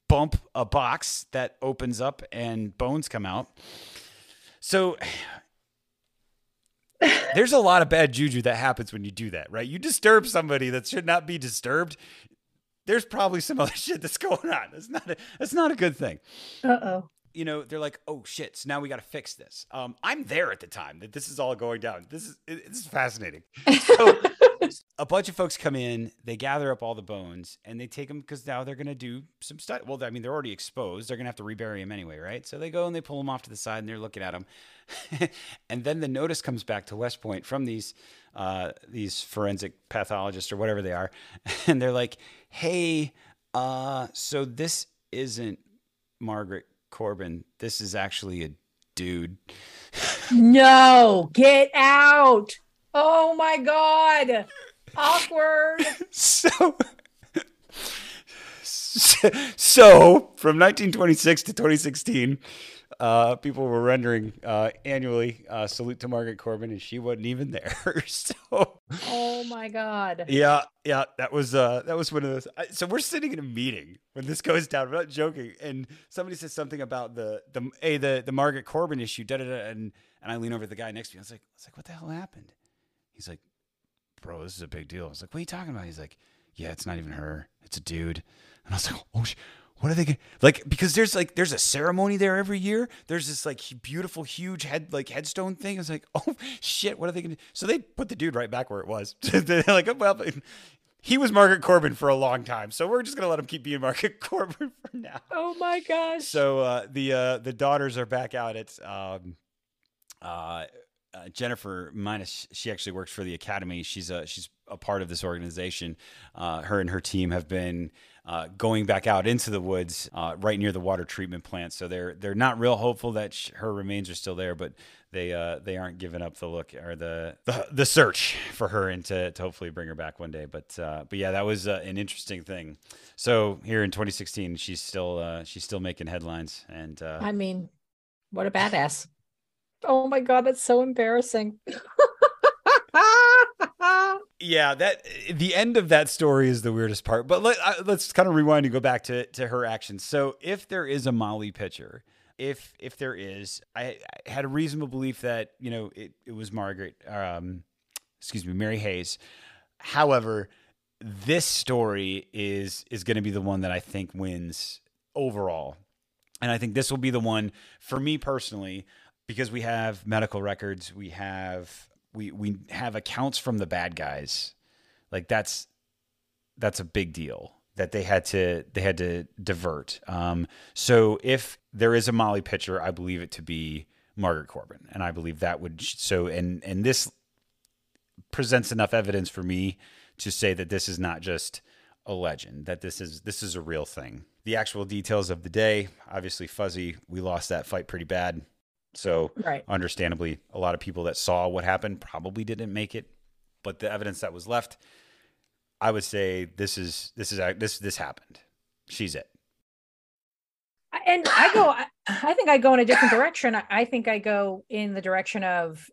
bump a box that opens up and bones come out. So there's a lot of bad juju that happens when you do that, right? You disturb somebody that should not be disturbed. There's probably some other shit that's going on. That's not a, that's not a good thing Uh oh. you know, they're like, "Oh shit!" So now we got to fix this. Um, I'm there at the time that this is all going down. This is it, this is fascinating. So a bunch of folks come in, they gather up all the bones, and they take them because now they're going to do some stuff. Well, I mean, they're already exposed. They're going to have to rebury them anyway, right? So they go and they pull them off to the side, and they're looking at them. and then the notice comes back to West Point from these uh, these forensic pathologists or whatever they are, and they're like, "Hey, uh, so this isn't Margaret Corbin. This is actually a dude." No, get out. Oh my god. Awkward. So so from 1926 to 2016 uh, people were rendering uh, annually uh, salute to Margaret Corbin, and she wasn't even there. so, oh my god, yeah, yeah, that was uh, that was one of those. so we're sitting in a meeting when this goes down. I'm not joking, and somebody says something about the the a the the Margaret Corbin issue, da da da, and and I lean over to the guy next to me. I was like, I was like, what the hell happened? He's like, bro, this is a big deal. I was like, what are you talking about? He's like, yeah, it's not even her, it's a dude. And I was like, oh. Sh- what are they gonna like because there's like there's a ceremony there every year there's this like beautiful huge head like headstone thing I was like oh shit what are they gonna do? so they put the dude right back where it was they're like oh, well he was margaret corbin for a long time so we're just gonna let him keep being margaret corbin for now oh my gosh so uh, the uh, the daughters are back out at um, uh, uh, Jennifer Minus, she actually works for the Academy. She's a she's a part of this organization. Uh, her and her team have been uh, going back out into the woods uh, right near the water treatment plant. So they're they're not real hopeful that sh- her remains are still there, but they uh, they aren't giving up the look or the the, the search for her and to, to hopefully bring her back one day. But uh, but yeah, that was an interesting thing. So here in 2016, she's still uh, she's still making headlines. And I mean, what a badass! Oh my god, that's so embarrassing. yeah, that the end of that story is the weirdest part. But let, let's kind of rewind and go back to to her actions. So, if there is a Molly pitcher, if if there is, I, I had a reasonable belief that you know it, it was Margaret, um, excuse me, Mary Hayes. However, this story is is going to be the one that I think wins overall, and I think this will be the one for me personally because we have medical records, we have we we have accounts from the bad guys. Like that's that's a big deal that they had to they had to divert. Um, so if there is a Molly pitcher, I believe it to be Margaret Corbin, and I believe that would so and and this presents enough evidence for me to say that this is not just a legend that this is this is a real thing. The actual details of the day, obviously fuzzy. We lost that fight pretty bad. So, right. understandably, a lot of people that saw what happened probably didn't make it. But the evidence that was left, I would say this is this is this this happened. She's it. And I go. I think I go in a different direction. I think I go in the direction of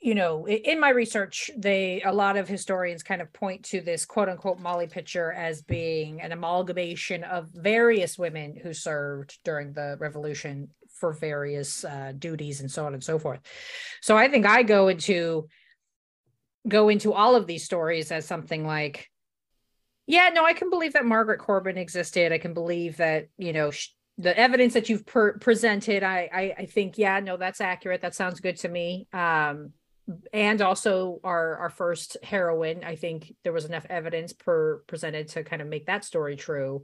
you know, in my research, they a lot of historians kind of point to this quote unquote Molly pitcher as being an amalgamation of various women who served during the revolution for various uh, duties and so on and so forth. So I think I go into go into all of these stories as something like, yeah, no, I can believe that Margaret Corbin existed. I can believe that you know sh- the evidence that you've per- presented. I, I I think yeah, no, that's accurate. That sounds good to me. Um, and also our our first heroine. I think there was enough evidence per presented to kind of make that story true.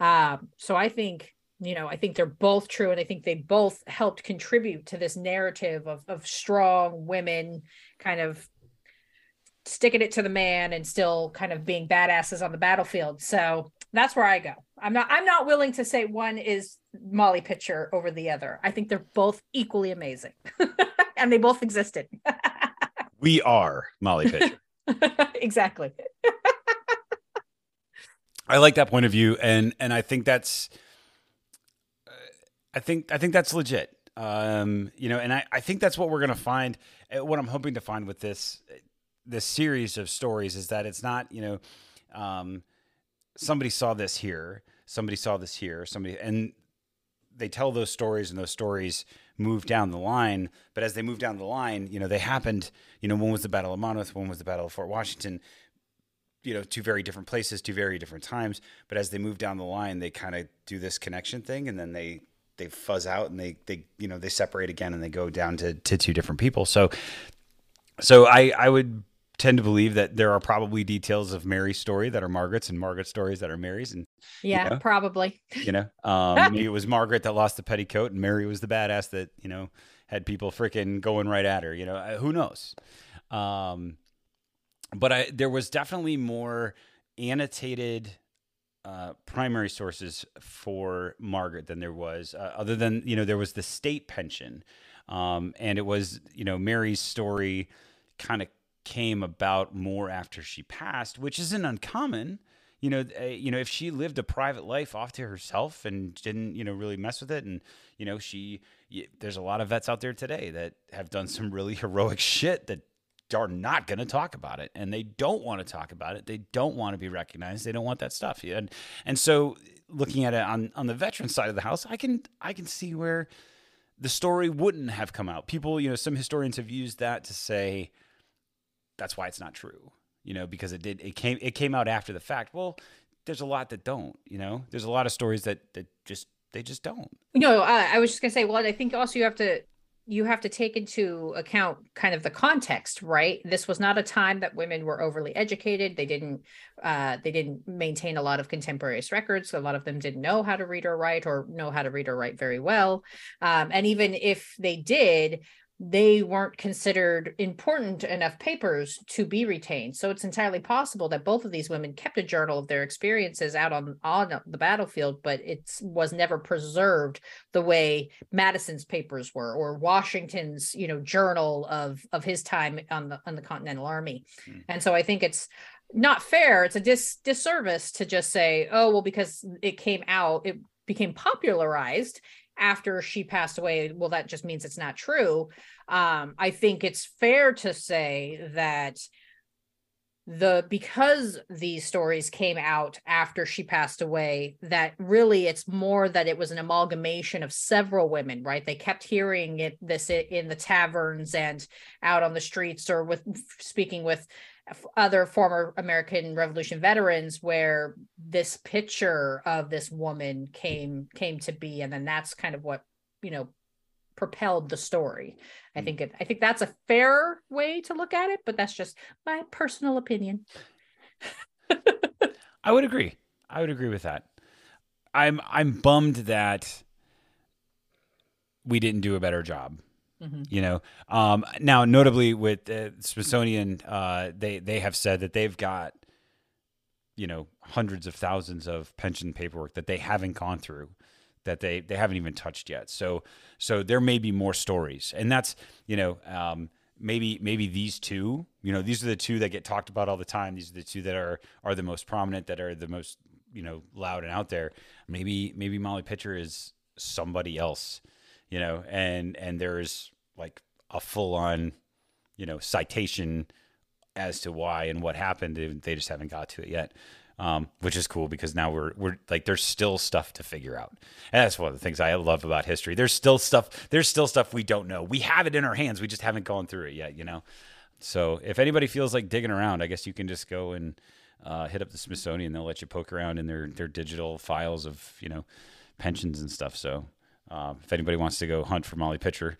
Um, so I think you know, I think they're both true, and I think they both helped contribute to this narrative of of strong women kind of sticking it to the man and still kind of being badasses on the battlefield. So that's where I go. I'm not I'm not willing to say one is Molly Pitcher over the other. I think they're both equally amazing. and they both existed. we are Molly Pitcher. exactly. I like that point of view and and I think that's I think I think that's legit. Um, you know, and I, I think that's what we're gonna find. Uh, what I'm hoping to find with this this series of stories is that it's not you know um, somebody saw this here, somebody saw this here, somebody, and they tell those stories, and those stories move down the line. But as they move down the line, you know, they happened. You know, one was the Battle of Monmouth, one was the Battle of Fort Washington you know two very different places two very different times but as they move down the line they kind of do this connection thing and then they they fuzz out and they they you know they separate again and they go down to to two different people. So so I I would tend to believe that there are probably details of Mary's story that are Margaret's and Margaret's stories that are Mary's and yeah, you know, probably. You know, um, maybe it was Margaret that lost the petticoat and Mary was the badass that you know had people freaking going right at her. You know, uh, who knows? Um, but I there was definitely more annotated uh, primary sources for Margaret than there was, uh, other than you know there was the state pension, um, and it was you know Mary's story kind of came about more after she passed, which isn't uncommon. You know, uh, you know, if she lived a private life off to herself and didn't, you know, really mess with it, and you know, she, there's a lot of vets out there today that have done some really heroic shit that are not going to talk about it and they don't want to talk about it. They don't want to be recognized. They don't want that stuff. And and so looking at it on on the veteran side of the house i can i can see where the story wouldn't have come out. People you know some historians have used that to say that's why it's not true you know because it did it came it came out after the fact. Well there's a lot that don't you know? There's a lot of stories that that just they just don't. No uh, i was just gonna say well i think also you have to you have to take into account kind of the context right? This was not a time that women were overly educated. They didn't uh, they didn't maintain a lot of contemporaneous records. A lot of them didn't know how to read or write or know how to read or write very well. Um, and even if they did they weren't considered important enough papers to be retained. So it's entirely possible that both of these women kept a journal of their experiences out on, on the battlefield, but it was never preserved the way Madison's papers were or Washington's, you know, journal of of his time on the on the Continental Army. Mm. And so I think it's not fair. It's a dis disservice to just say, oh, well, because it came out, it became popularized after she passed away well that just means it's not true. Um i think it's fair to say that the because these stories came out after she passed away that really it's more that it was an amalgamation of several women right? They kept hearing it this in the taverns and out on the streets or with speaking with other former American Revolution veterans where this picture of this woman came came to be, and then that's kind of what you know propelled the story. I hmm. think it, I think that's a fair way to look at it, but that's just my personal opinion. I would agree. I would agree with that. I'm I'm bummed that we didn't do a better job Mm-hmm. You know, um, now notably with uh, Smithsonian, uh, they they have said that they've got you know hundreds of thousands of pension paperwork that they haven't gone through that they they haven't even touched yet. So so there may be more stories, and that's you know um, maybe maybe these two you know these are the two that get talked about all the time. These are the two that are are the most prominent, that are the most you know loud and out there. Maybe maybe Molly Pitcher is somebody else, you know, and and there's like a full on, you know, citation as to why and what happened. They just haven't got to it yet. Um, which is cool because now we're we're like there's still stuff to figure out. And that's one of the things I love about history. There's still stuff there's still stuff we don't know. We have it in our hands. We just haven't gone through it yet, you know. So if anybody feels like digging around, I guess you can just go and uh, hit up the Smithsonian. They'll let you poke around in their their digital files of you know pensions and stuff. So uh, if anybody wants to go hunt for Molly Pitcher,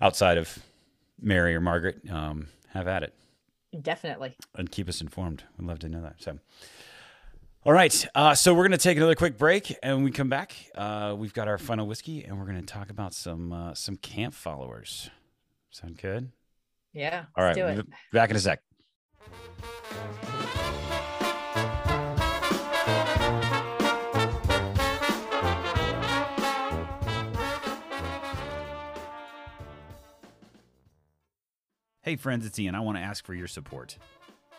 outside of Mary or Margaret, um, have at it. Definitely. And keep us informed. We'd love to know that. So, all right. Uh, so we're going to take another quick break, and when we come back, uh, we've got our final whiskey, and we're going to talk about some uh, some camp followers. Sound good? Yeah. All right. Back in a sec. Hey friends, it's Ian. I want to ask for your support.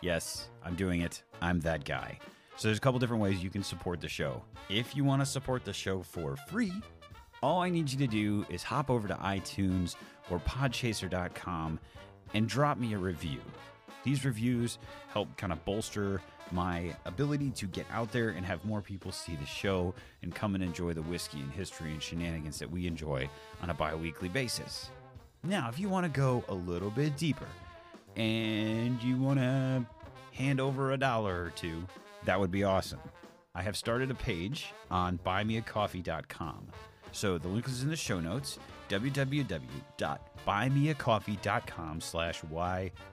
Yes, I'm doing it. I'm that guy. So there's a couple different ways you can support the show. If you want to support the show for free, all I need you to do is hop over to iTunes or podchaser.com and drop me a review. These reviews help kind of bolster my ability to get out there and have more people see the show and come and enjoy the whiskey and history and shenanigans that we enjoy on a bi weekly basis. Now, if you want to go a little bit deeper and you want to hand over a dollar or two, that would be awesome. I have started a page on buymeacoffee.com. So the link is in the show notes, www.buymeacoffee.com slash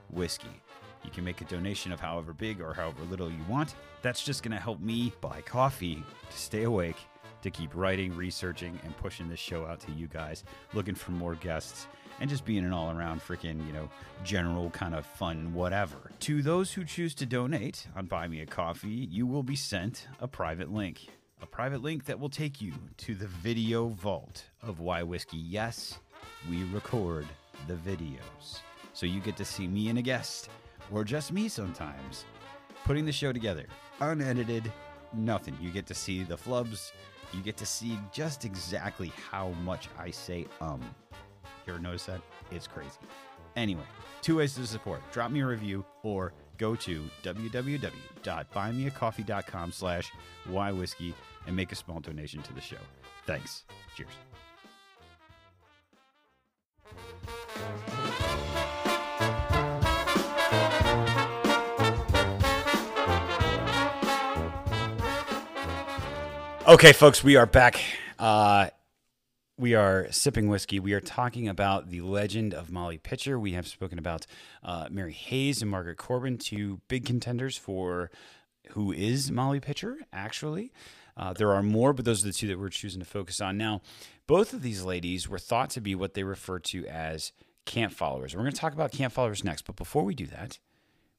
whiskey. You can make a donation of however big or however little you want. That's just going to help me buy coffee to stay awake, to keep writing, researching, and pushing this show out to you guys, looking for more guests and just being an all around freaking, you know, general kind of fun whatever. To those who choose to donate on Buy Me a Coffee, you will be sent a private link. A private link that will take you to the video vault of Why Whiskey. Yes, we record the videos. So you get to see me and a guest or just me sometimes, putting the show together, unedited, nothing. You get to see the flubs. You get to see just exactly how much I say um. You ever notice that? It's crazy. Anyway, two ways to support. Drop me a review or go to www.buymeacoffee.com slash whywhiskey and make a small donation to the show. Thanks. Cheers. Okay, folks, we are back. Uh, we are sipping whiskey. We are talking about the legend of Molly Pitcher. We have spoken about uh, Mary Hayes and Margaret Corbin, two big contenders for who is Molly Pitcher, actually. Uh, there are more, but those are the two that we're choosing to focus on. Now, both of these ladies were thought to be what they refer to as camp followers. We're going to talk about camp followers next, but before we do that,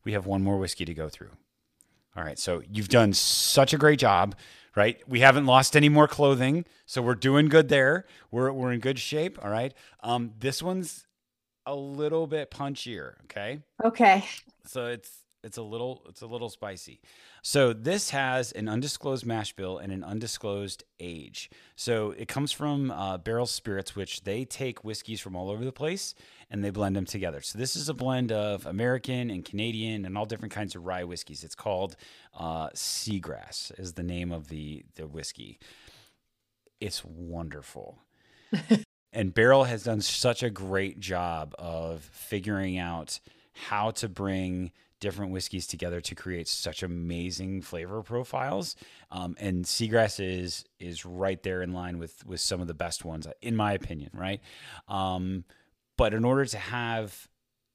we have one more whiskey to go through. All right, so you've done such a great job right? We haven't lost any more clothing, so we're doing good there. We're we're in good shape. All right. Um, this one's a little bit punchier. Okay. Okay. So it's it's a little it's a little spicy. So this has an undisclosed mash bill and an undisclosed age. So it comes from uh, Barrell Spirits, which they take whiskeys from all over the place and they blend them together. So this is a blend of American and Canadian and all different kinds of rye whiskeys. It's called uh, Seagrass is the name of the the whiskey. It's wonderful. and Barrell has done such a great job of figuring out how to bring different whiskeys together to create such amazing flavor profiles. Um, and Seagrass is is right there in line with with some of the best ones, in my opinion. Right. Um, but in order to have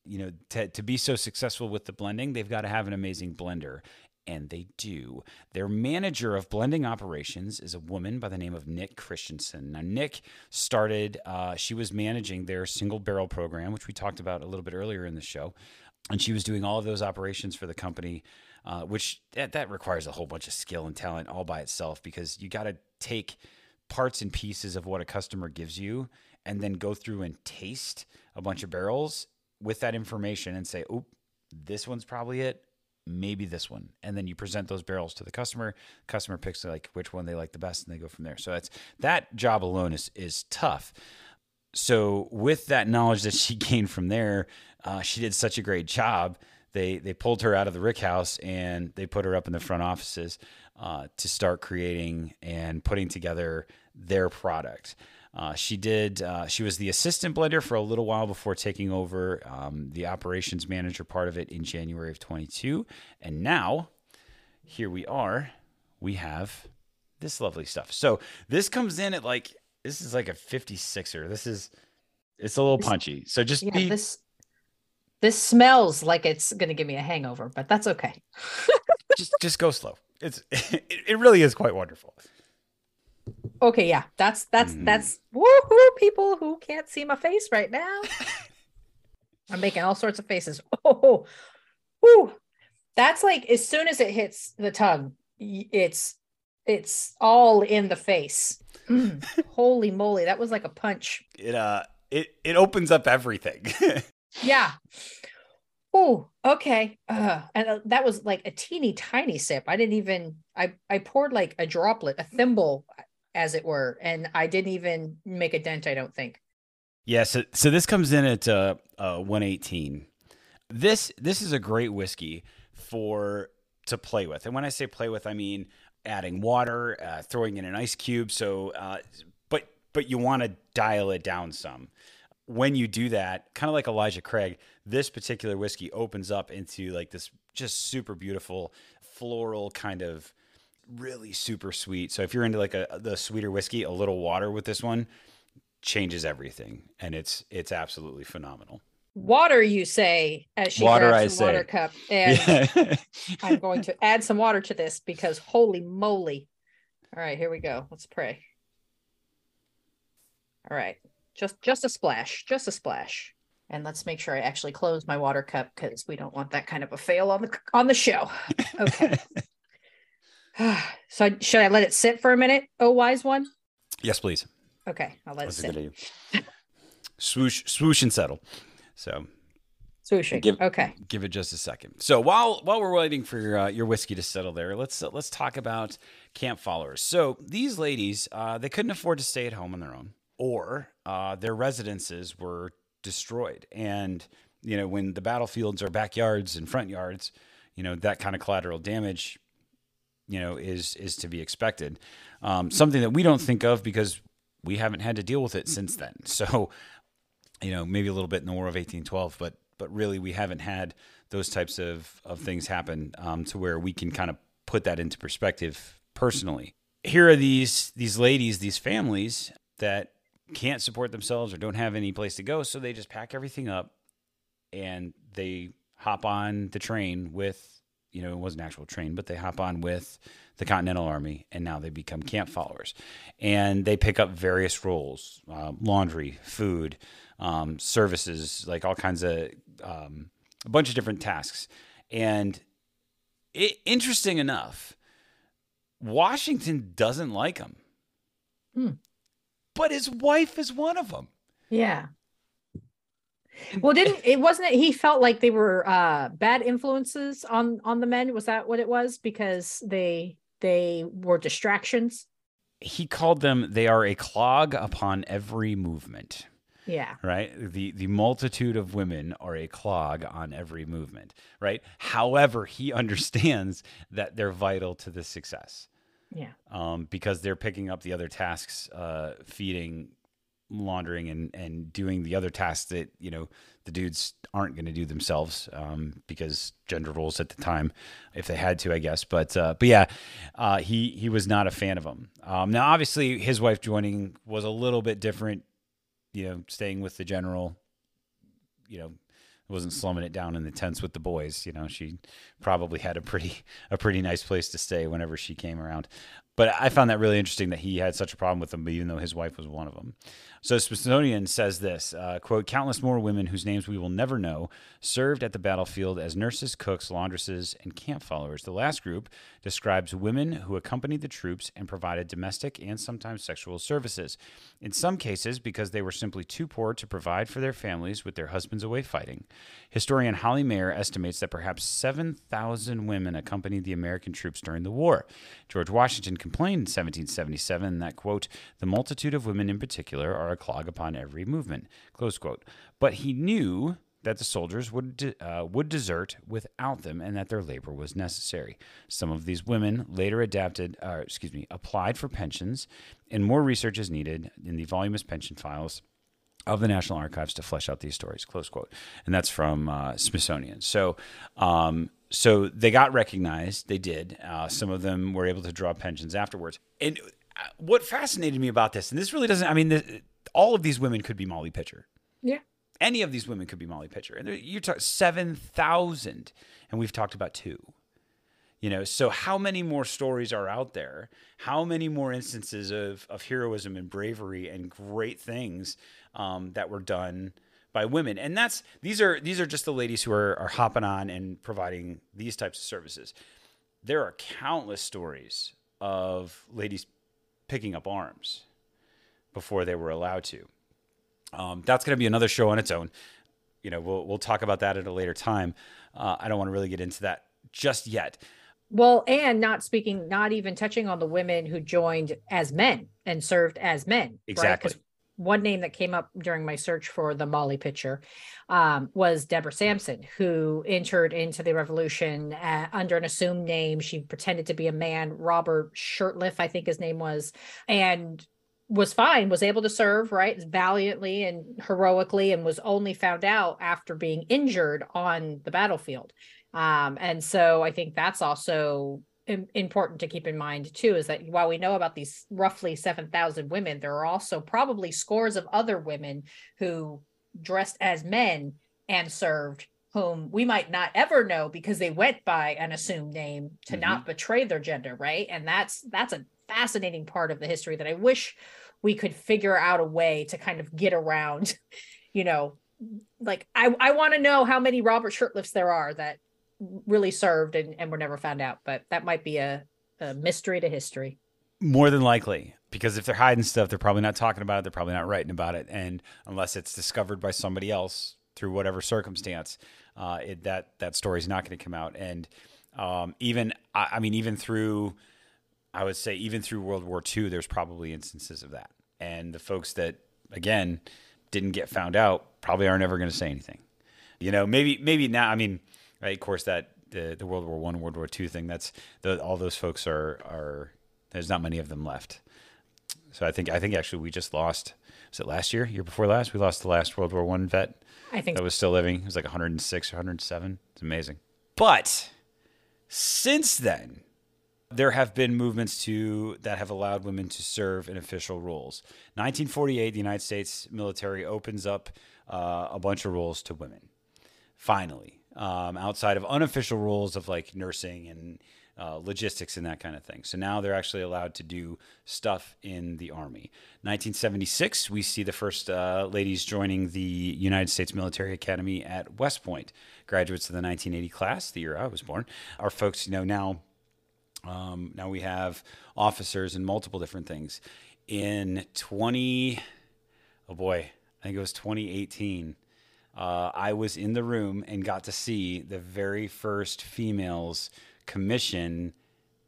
you know to, to be so successful with the blending they've got to have an amazing blender and they do. Their manager of blending operations is a woman by the name of Nick Christensen. Now, Nick started, uh, she was managing their single barrel program, which we talked about a little bit earlier in the show and she was doing all of those operations for the company, uh, which that, that requires a whole bunch of skill and talent all by itself because you got to take parts and pieces of what a customer gives you and then go through and taste a bunch of barrels with that information and say, "Oop, this one's probably it." Maybe this one, and then you present those barrels to the customer. Customer picks like which one they like the best, and they go from there. So that's that job alone is is tough so with that knowledge that she gained from there, uh, she did such a great job. They they pulled her out of the Rick House and they put her up in the front offices uh, to start creating and putting together their product. Uh, she did. Uh, she was the assistant blender for a little while before taking over um, the operations manager part of it in January of 22, and now here we are. We have this lovely stuff. So this comes in at like this is like a 56er. This is it's a little this, punchy. So just yeah, be this this smells like it's gonna give me a hangover, but that's okay. just just go slow. It's it, it really is quite wonderful. Okay, yeah. That's that's mm. that's woohoo people who can't see my face right now. I'm making all sorts of faces. Oh, whoo. That's like as soon as it hits the tongue, it's it's all in the face. Mm, holy moly, that was like a punch. It uh it it opens up everything. yeah. Oh, okay. Uh, and uh, that was like a teeny tiny sip. I didn't even I I poured like a droplet, a thimble as it were, and I didn't even make a dent, I don't think. Yeah, so so this comes in at uh, uh 118. This this is a great whiskey for to play with. And when I say play with, I mean adding water, uh, throwing in an ice cube. So, uh, but but you want to dial it down some. When you do that, kind of like Elijah Craig, this particular whiskey opens up into like this just super beautiful floral kind of really super sweet. So if you're into like a the sweeter whiskey, a little water with this one changes everything, and it's it's absolutely phenomenal. Water you say as she water, grabs the water cup and yeah. i'm going to add some water to this because holy moly. All right here we go. Let's pray. All right. Just just a splash just a splash. And let's make sure i actually close my water cup because we don't want that kind of a fail on the on the show. Okay so should i let it sit for a minute oh wise one yes please okay i'll let That's it sit swoosh swoosh and settle so Swooshing. Give, okay. Give it just a second. So while while we're waiting for your, uh, your whiskey to settle there, let's uh, let's talk about camp followers. So these ladies, uh, they couldn't afford to stay at home on their own, or uh, their residences were destroyed. And you know, when the battlefields are backyards and front yards, you know that kind of collateral damage, you know, is is to be expected. Um, something that we don't think of because we haven't had to deal with it since then. So, you know, maybe a little bit in the War of 1812, but but really we haven't had those types of, of things happen um, to where we can kind of put that into perspective personally. Here are these these ladies, these families that can't support themselves or don't have any place to go, so they just pack everything up and they hop on the train with you know, it was an actual train, but they hop on with the Continental Army and now they become camp followers. And they pick up various roles uh, laundry, food, um, services, like all kinds of um, a bunch of different tasks. And it, interesting enough, Washington doesn't like them, hmm. but his wife is one of them. Yeah. Well, didn't it wasn't it he felt like they were uh bad influences on on the men? Was that what it was? Because they they were distractions. He called them they are a clog upon every movement. Yeah. Right? The the multitude of women are a clog on every movement, right? However, he understands that they're vital to the success. Yeah. Um, because they're picking up the other tasks, uh, feeding, laundering, and and doing the other tasks that you know the dudes aren't going to do themselves um, because gender roles at the time, if they had to, I guess. But uh, but yeah, uh, he he was not a fan of them. Um, now, obviously, his wife joining was a little bit different you know, staying with the general, you know, wasn't slumming it down in the tents with the boys. You know, she probably had a pretty a pretty nice place to stay whenever she came around. But I found that really interesting that he had such a problem with them, even though his wife was one of them. So Smithsonian says this uh, quote, countless more women whose names we will never know served at the battlefield as nurses, cooks, laundresses, and camp followers. The last group describes women who accompanied the troops and provided domestic and sometimes sexual services. In some cases, because they were simply too poor to provide for their families with their husbands away fighting. Historian Holly Mayer estimates that perhaps 7,000 women accompanied the American troops during the war. George Washington complained in 1777 that, quote, the multitude of women in particular are a clog upon every movement. Close quote. But he knew that the soldiers would de- uh, would desert without them, and that their labor was necessary. Some of these women later adapted, uh, excuse me, applied for pensions, and more research is needed in the voluminous pension files of the National Archives to flesh out these stories. Close quote. And that's from uh, Smithsonian. So. Um, so they got recognized. They did. Uh, some of them were able to draw pensions afterwards. And uh, what fascinated me about this, and this really doesn't, I mean, the, all of these women could be Molly Pitcher. Yeah. Any of these women could be Molly Pitcher. And you're talking 7,000, and we've talked about two. You know, so how many more stories are out there? How many more instances of, of heroism and bravery and great things um, that were done by women? And that's these are these are just the ladies who are, are hopping on and providing these types of services. There are countless stories of ladies picking up arms before they were allowed to. Um, that's going to be another show on its own. You know, we'll we'll talk about that at a later time. Uh, I don't want to really get into that just yet. Well, and not speaking, not even touching on the women who joined as men and served as men. Exactly. Right? One name that came up during my search for the Molly Pitcher um, was Deborah Sampson, who entered into the revolution uh, under an assumed name. She pretended to be a man, Robert Shurtleff, I think his name was, and was fine, was able to serve right valiantly and heroically, and was only found out after being injured on the battlefield. Um, and so I think that's also important to keep in mind too is that while we know about these roughly 7,000 women, there are also probably scores of other women who dressed as men and served whom we might not ever know because they went by an assumed name to mm-hmm. not betray their gender right and that's that's a fascinating part of the history that i wish we could figure out a way to kind of get around you know like i i want to know how many robert shurtleffs there are that really served and, and were never found out but that might be a, a mystery to history more than likely because if they're hiding stuff they're probably not talking about it they're probably not writing about it and unless it's discovered by somebody else through whatever circumstance, uh, it, that that story is not going to come out. And um, even I, I mean, even through I would say even through World War II, there's probably instances of that. And the folks that again didn't get found out probably aren't ever going to say anything. You know, maybe maybe now. I mean, right, of course that the the World War One, World War Two thing. That's the, all those folks are are. There's not many of them left. So I think I think actually we just lost. Was it last year? Year before last? We lost the last World War One vet. I think that was still living. It was like 106 or 107. It's amazing. But since then, there have been movements to that have allowed women to serve in official roles. 1948, the United States military opens up uh, a bunch of roles to women. Finally, um, outside of unofficial roles of like nursing and uh, logistics and that kind of thing. So now they're actually allowed to do stuff in the Army. 1976, we see the first uh, ladies joining the United States Military Academy at West Point. Graduates of the 1980 class, the year I was born, are folks, you know, now. Um, now we have officers in multiple different things. In 20, oh boy, I think it was 2018. Uh, I was in the room and got to see the very first females commission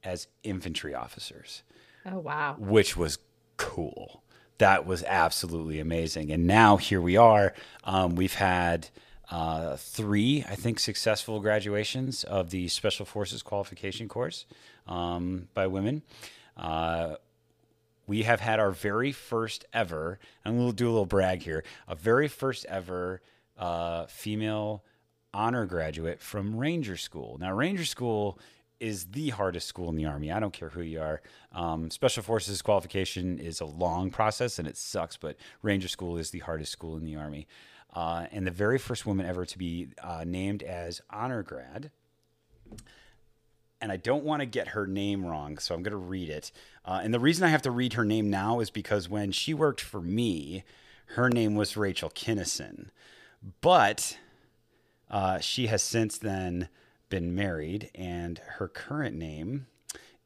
as infantry officers. Oh, wow. Which was cool. That was absolutely amazing. And now here we are. Um, we've had uh, three, I think, successful graduations of the Special Forces Qualification Course um, by women. Uh, we have had our very first ever, and we'll do a little brag here, a very first ever uh, female honor graduate from Ranger School. Now, Ranger School is the hardest school in the Army. I don't care who you are. Um, Special Forces qualification is a long process and it sucks, but Ranger School is the hardest school in the Army. Uh, and the very first woman ever to be uh, named as honor grad. And I don't want to get her name wrong, so I'm going to read it. Uh, and the reason I have to read her name now is because when she worked for me, her name was Rachel Kinnison. But uh, she has since then been married, and her current name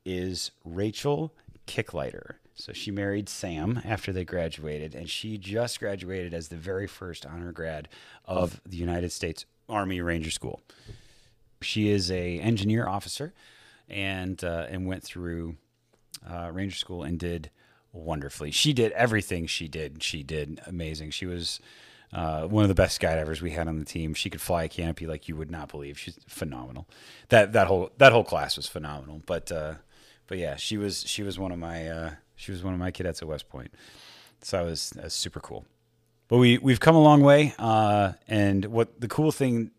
is Rachel Kicklighter. So she married Sam after they graduated, and she just graduated as the very first honor grad of the United States Army Ranger School. She is a engineer officer, and uh, and went through uh, Ranger School and did wonderfully. She did everything she did. She did amazing. She was uh, one of the best skydivers we had on the team. She could fly a canopy like you would not believe. She's phenomenal. That that whole that whole class was phenomenal. But uh, but yeah, she was she was one of my uh, she was one of my cadets at West Point. So that was, was super cool. But we we've come a long way. Uh, and what the cool thing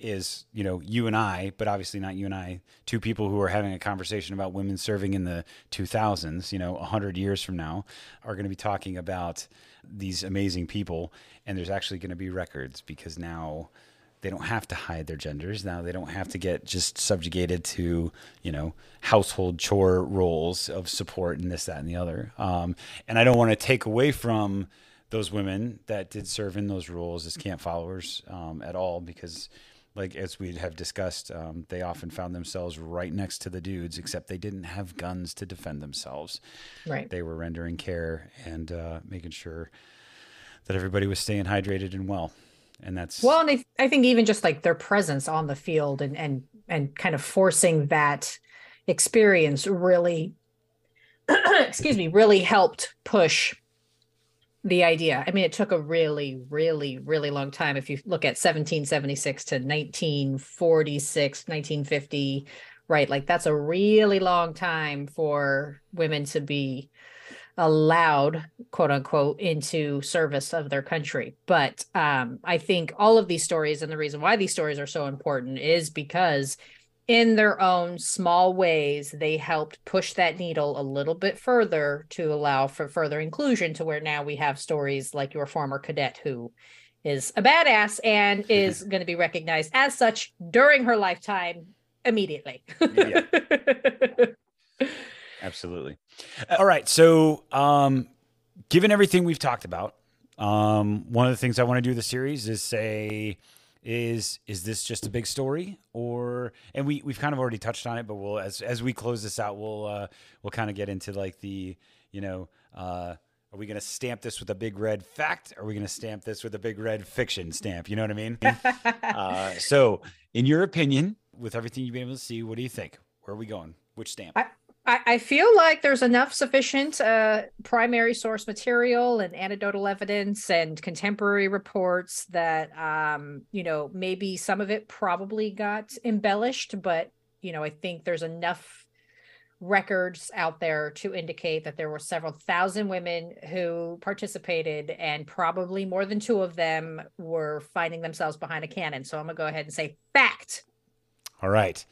is, you know, you and I, but obviously not you and I, two people who are having a conversation about women serving in the 2000s, you know, 100 years from now, are going to be talking about these amazing people. And there's actually going to be records because now they don't have to hide their genders. Now they don't have to get just subjugated to, you know, household chore roles of support and this, that, and the other. Um, and I don't want to take away from those women that did serve in those roles as camp followers um, at all because like as we have discussed, um, they often found themselves right next to the dudes, except they didn't have guns to defend themselves. Right. They were rendering care and uh, making sure that everybody was staying hydrated and well. And that's well, and I, I think even just like their presence on the field and and and kind of forcing that experience really, excuse me, really helped push the idea. I mean, it took a really, really, really long time. If you look at 1776 to 1946, 1950, right? Like that's a really long time for women to be allowed, quote unquote, into service of their country. But um, I think all of these stories and the reason why these stories are so important is because in their own small ways, they helped push that needle a little bit further to allow for further inclusion to where now we have stories like your former cadet who is a badass and is going to be recognized as such during her lifetime immediately. yeah. Absolutely. All right. So, um, given everything we've talked about, um, one of the things I want to do the series is say, is is this just a big story or and we we've kind of already touched on it but we'll as as we close this out we'll uh we'll kind of get into like the you know uh Are we going to stamp this with a big red fact? Or are we going to stamp this with a big red fiction stamp? You know what I mean? uh, so, in your opinion, with everything you've been able to see, what do you think? Where are we going? Which stamp? I, I, feel like there's enough sufficient uh, primary source material and anecdotal evidence and contemporary reports that, um, you know, maybe some of it probably got embellished, but, you know, I think there's enough records out there to indicate that there were several thousand women who participated and probably more than two of them were finding themselves behind a cannon. So I'm going to go ahead and say fact. All right.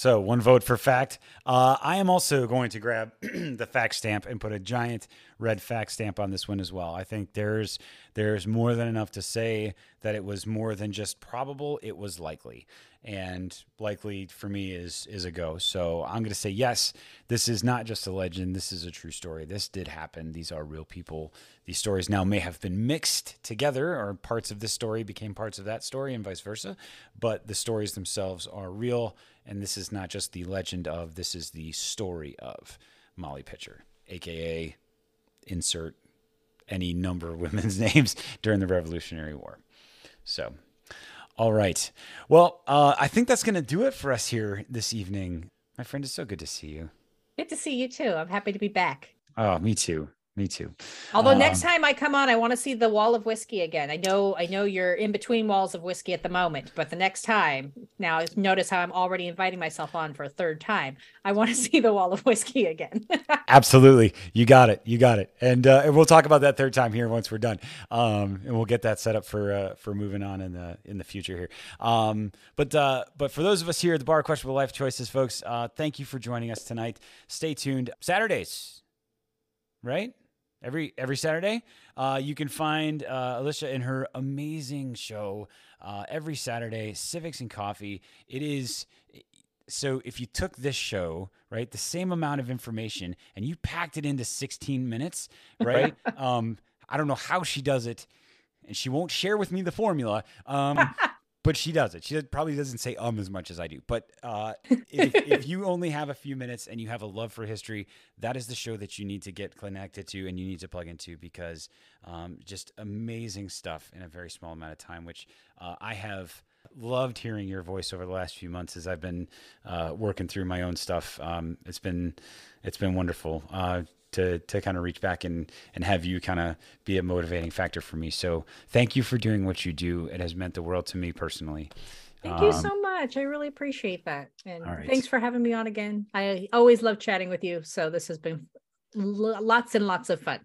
So one vote for fact. Uh, I am also going to grab the fact stamp and put a giant red fact stamp on this one as well. I think there's there's more than enough to say that it was more than just probable; it was likely and likely for me is is a go. So I'm going to say yes. This is not just a legend. This is a true story. This did happen. These are real people. These stories now may have been mixed together, or parts of this story became parts of that story, and vice versa. But the stories themselves are real, and this is not just the legend of. This is the story of Molly Pitcher, aka insert any number of women's names during the Revolutionary War. So all right. Well, uh, I think that's going to do it for us here this evening. My friend, it's so good to see you. Good to see you too. I'm happy to be back. Oh, me too. Me too. Although um, next time I come on, I want to see the wall of whiskey again. I know, I know you're in between walls of whiskey at the moment, but the next time, now notice how I'm already inviting myself on for a third time. I want to see the wall of whiskey again. Absolutely, you got it, you got it, and uh, and we'll talk about that third time here once we're done, um, and we'll get that set up for uh, for moving on in the in the future here. Um, but uh, but for those of us here at the Bar Questionable Life Choices, folks, uh, thank you for joining us tonight. Stay tuned. Saturdays, right? Every every Saturday. Uh, you can find uh, Alicia in her amazing show uh, every Saturday, Civics and Coffee. It is so if you took this show right, the same amount of information, and you packed it into 16 minutes, right? um, I don't know how she does it, and she won't share with me the formula. Um, but she does it. She probably doesn't say um as much as I do. But uh, if, if, you only have a few minutes and you have a love for history, that is the show that you need to get connected to and you need to plug into because um, just amazing stuff in a very small amount of time, which uh, I have loved hearing your voice over the last few months as I've been uh, working through my own stuff. Um, it's been it's been wonderful. To to kind of reach back and and have you kind of be a motivating factor for me. So thank you for doing what you do. It has meant the world to me personally. Thank um, you so much. I really appreciate that. And right. thanks for having me on again. I always love chatting with you. So this has been lots and lots of fun.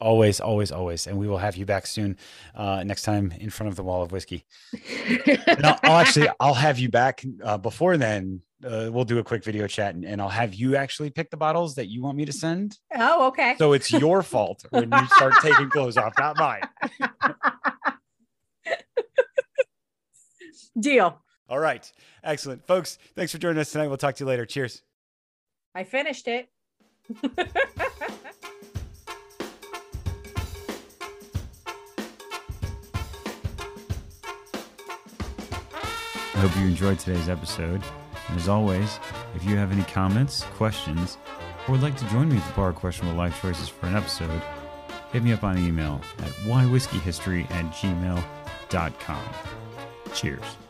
Always, always, always. And we will have you back soon. Uh, next time in front of the wall of whiskey. I'll, I'll, actually, I'll have you back uh, before then uh, we'll do a quick video chat and, and, I'll have you actually pick the bottles that you want me to send. Oh, okay. So it's your fault when you start taking clothes off, not mine. Deal. All right. Excellent. Folks, thanks for joining us tonight. We'll talk to you later. Cheers. I finished it. I hope you enjoyed today's episode. And as always, if you have any comments, questions, or would like to join me at the Bar Questionable Life Choices for an episode, hit me up on email at whywhiskeyhistory at gmail.com. Cheers.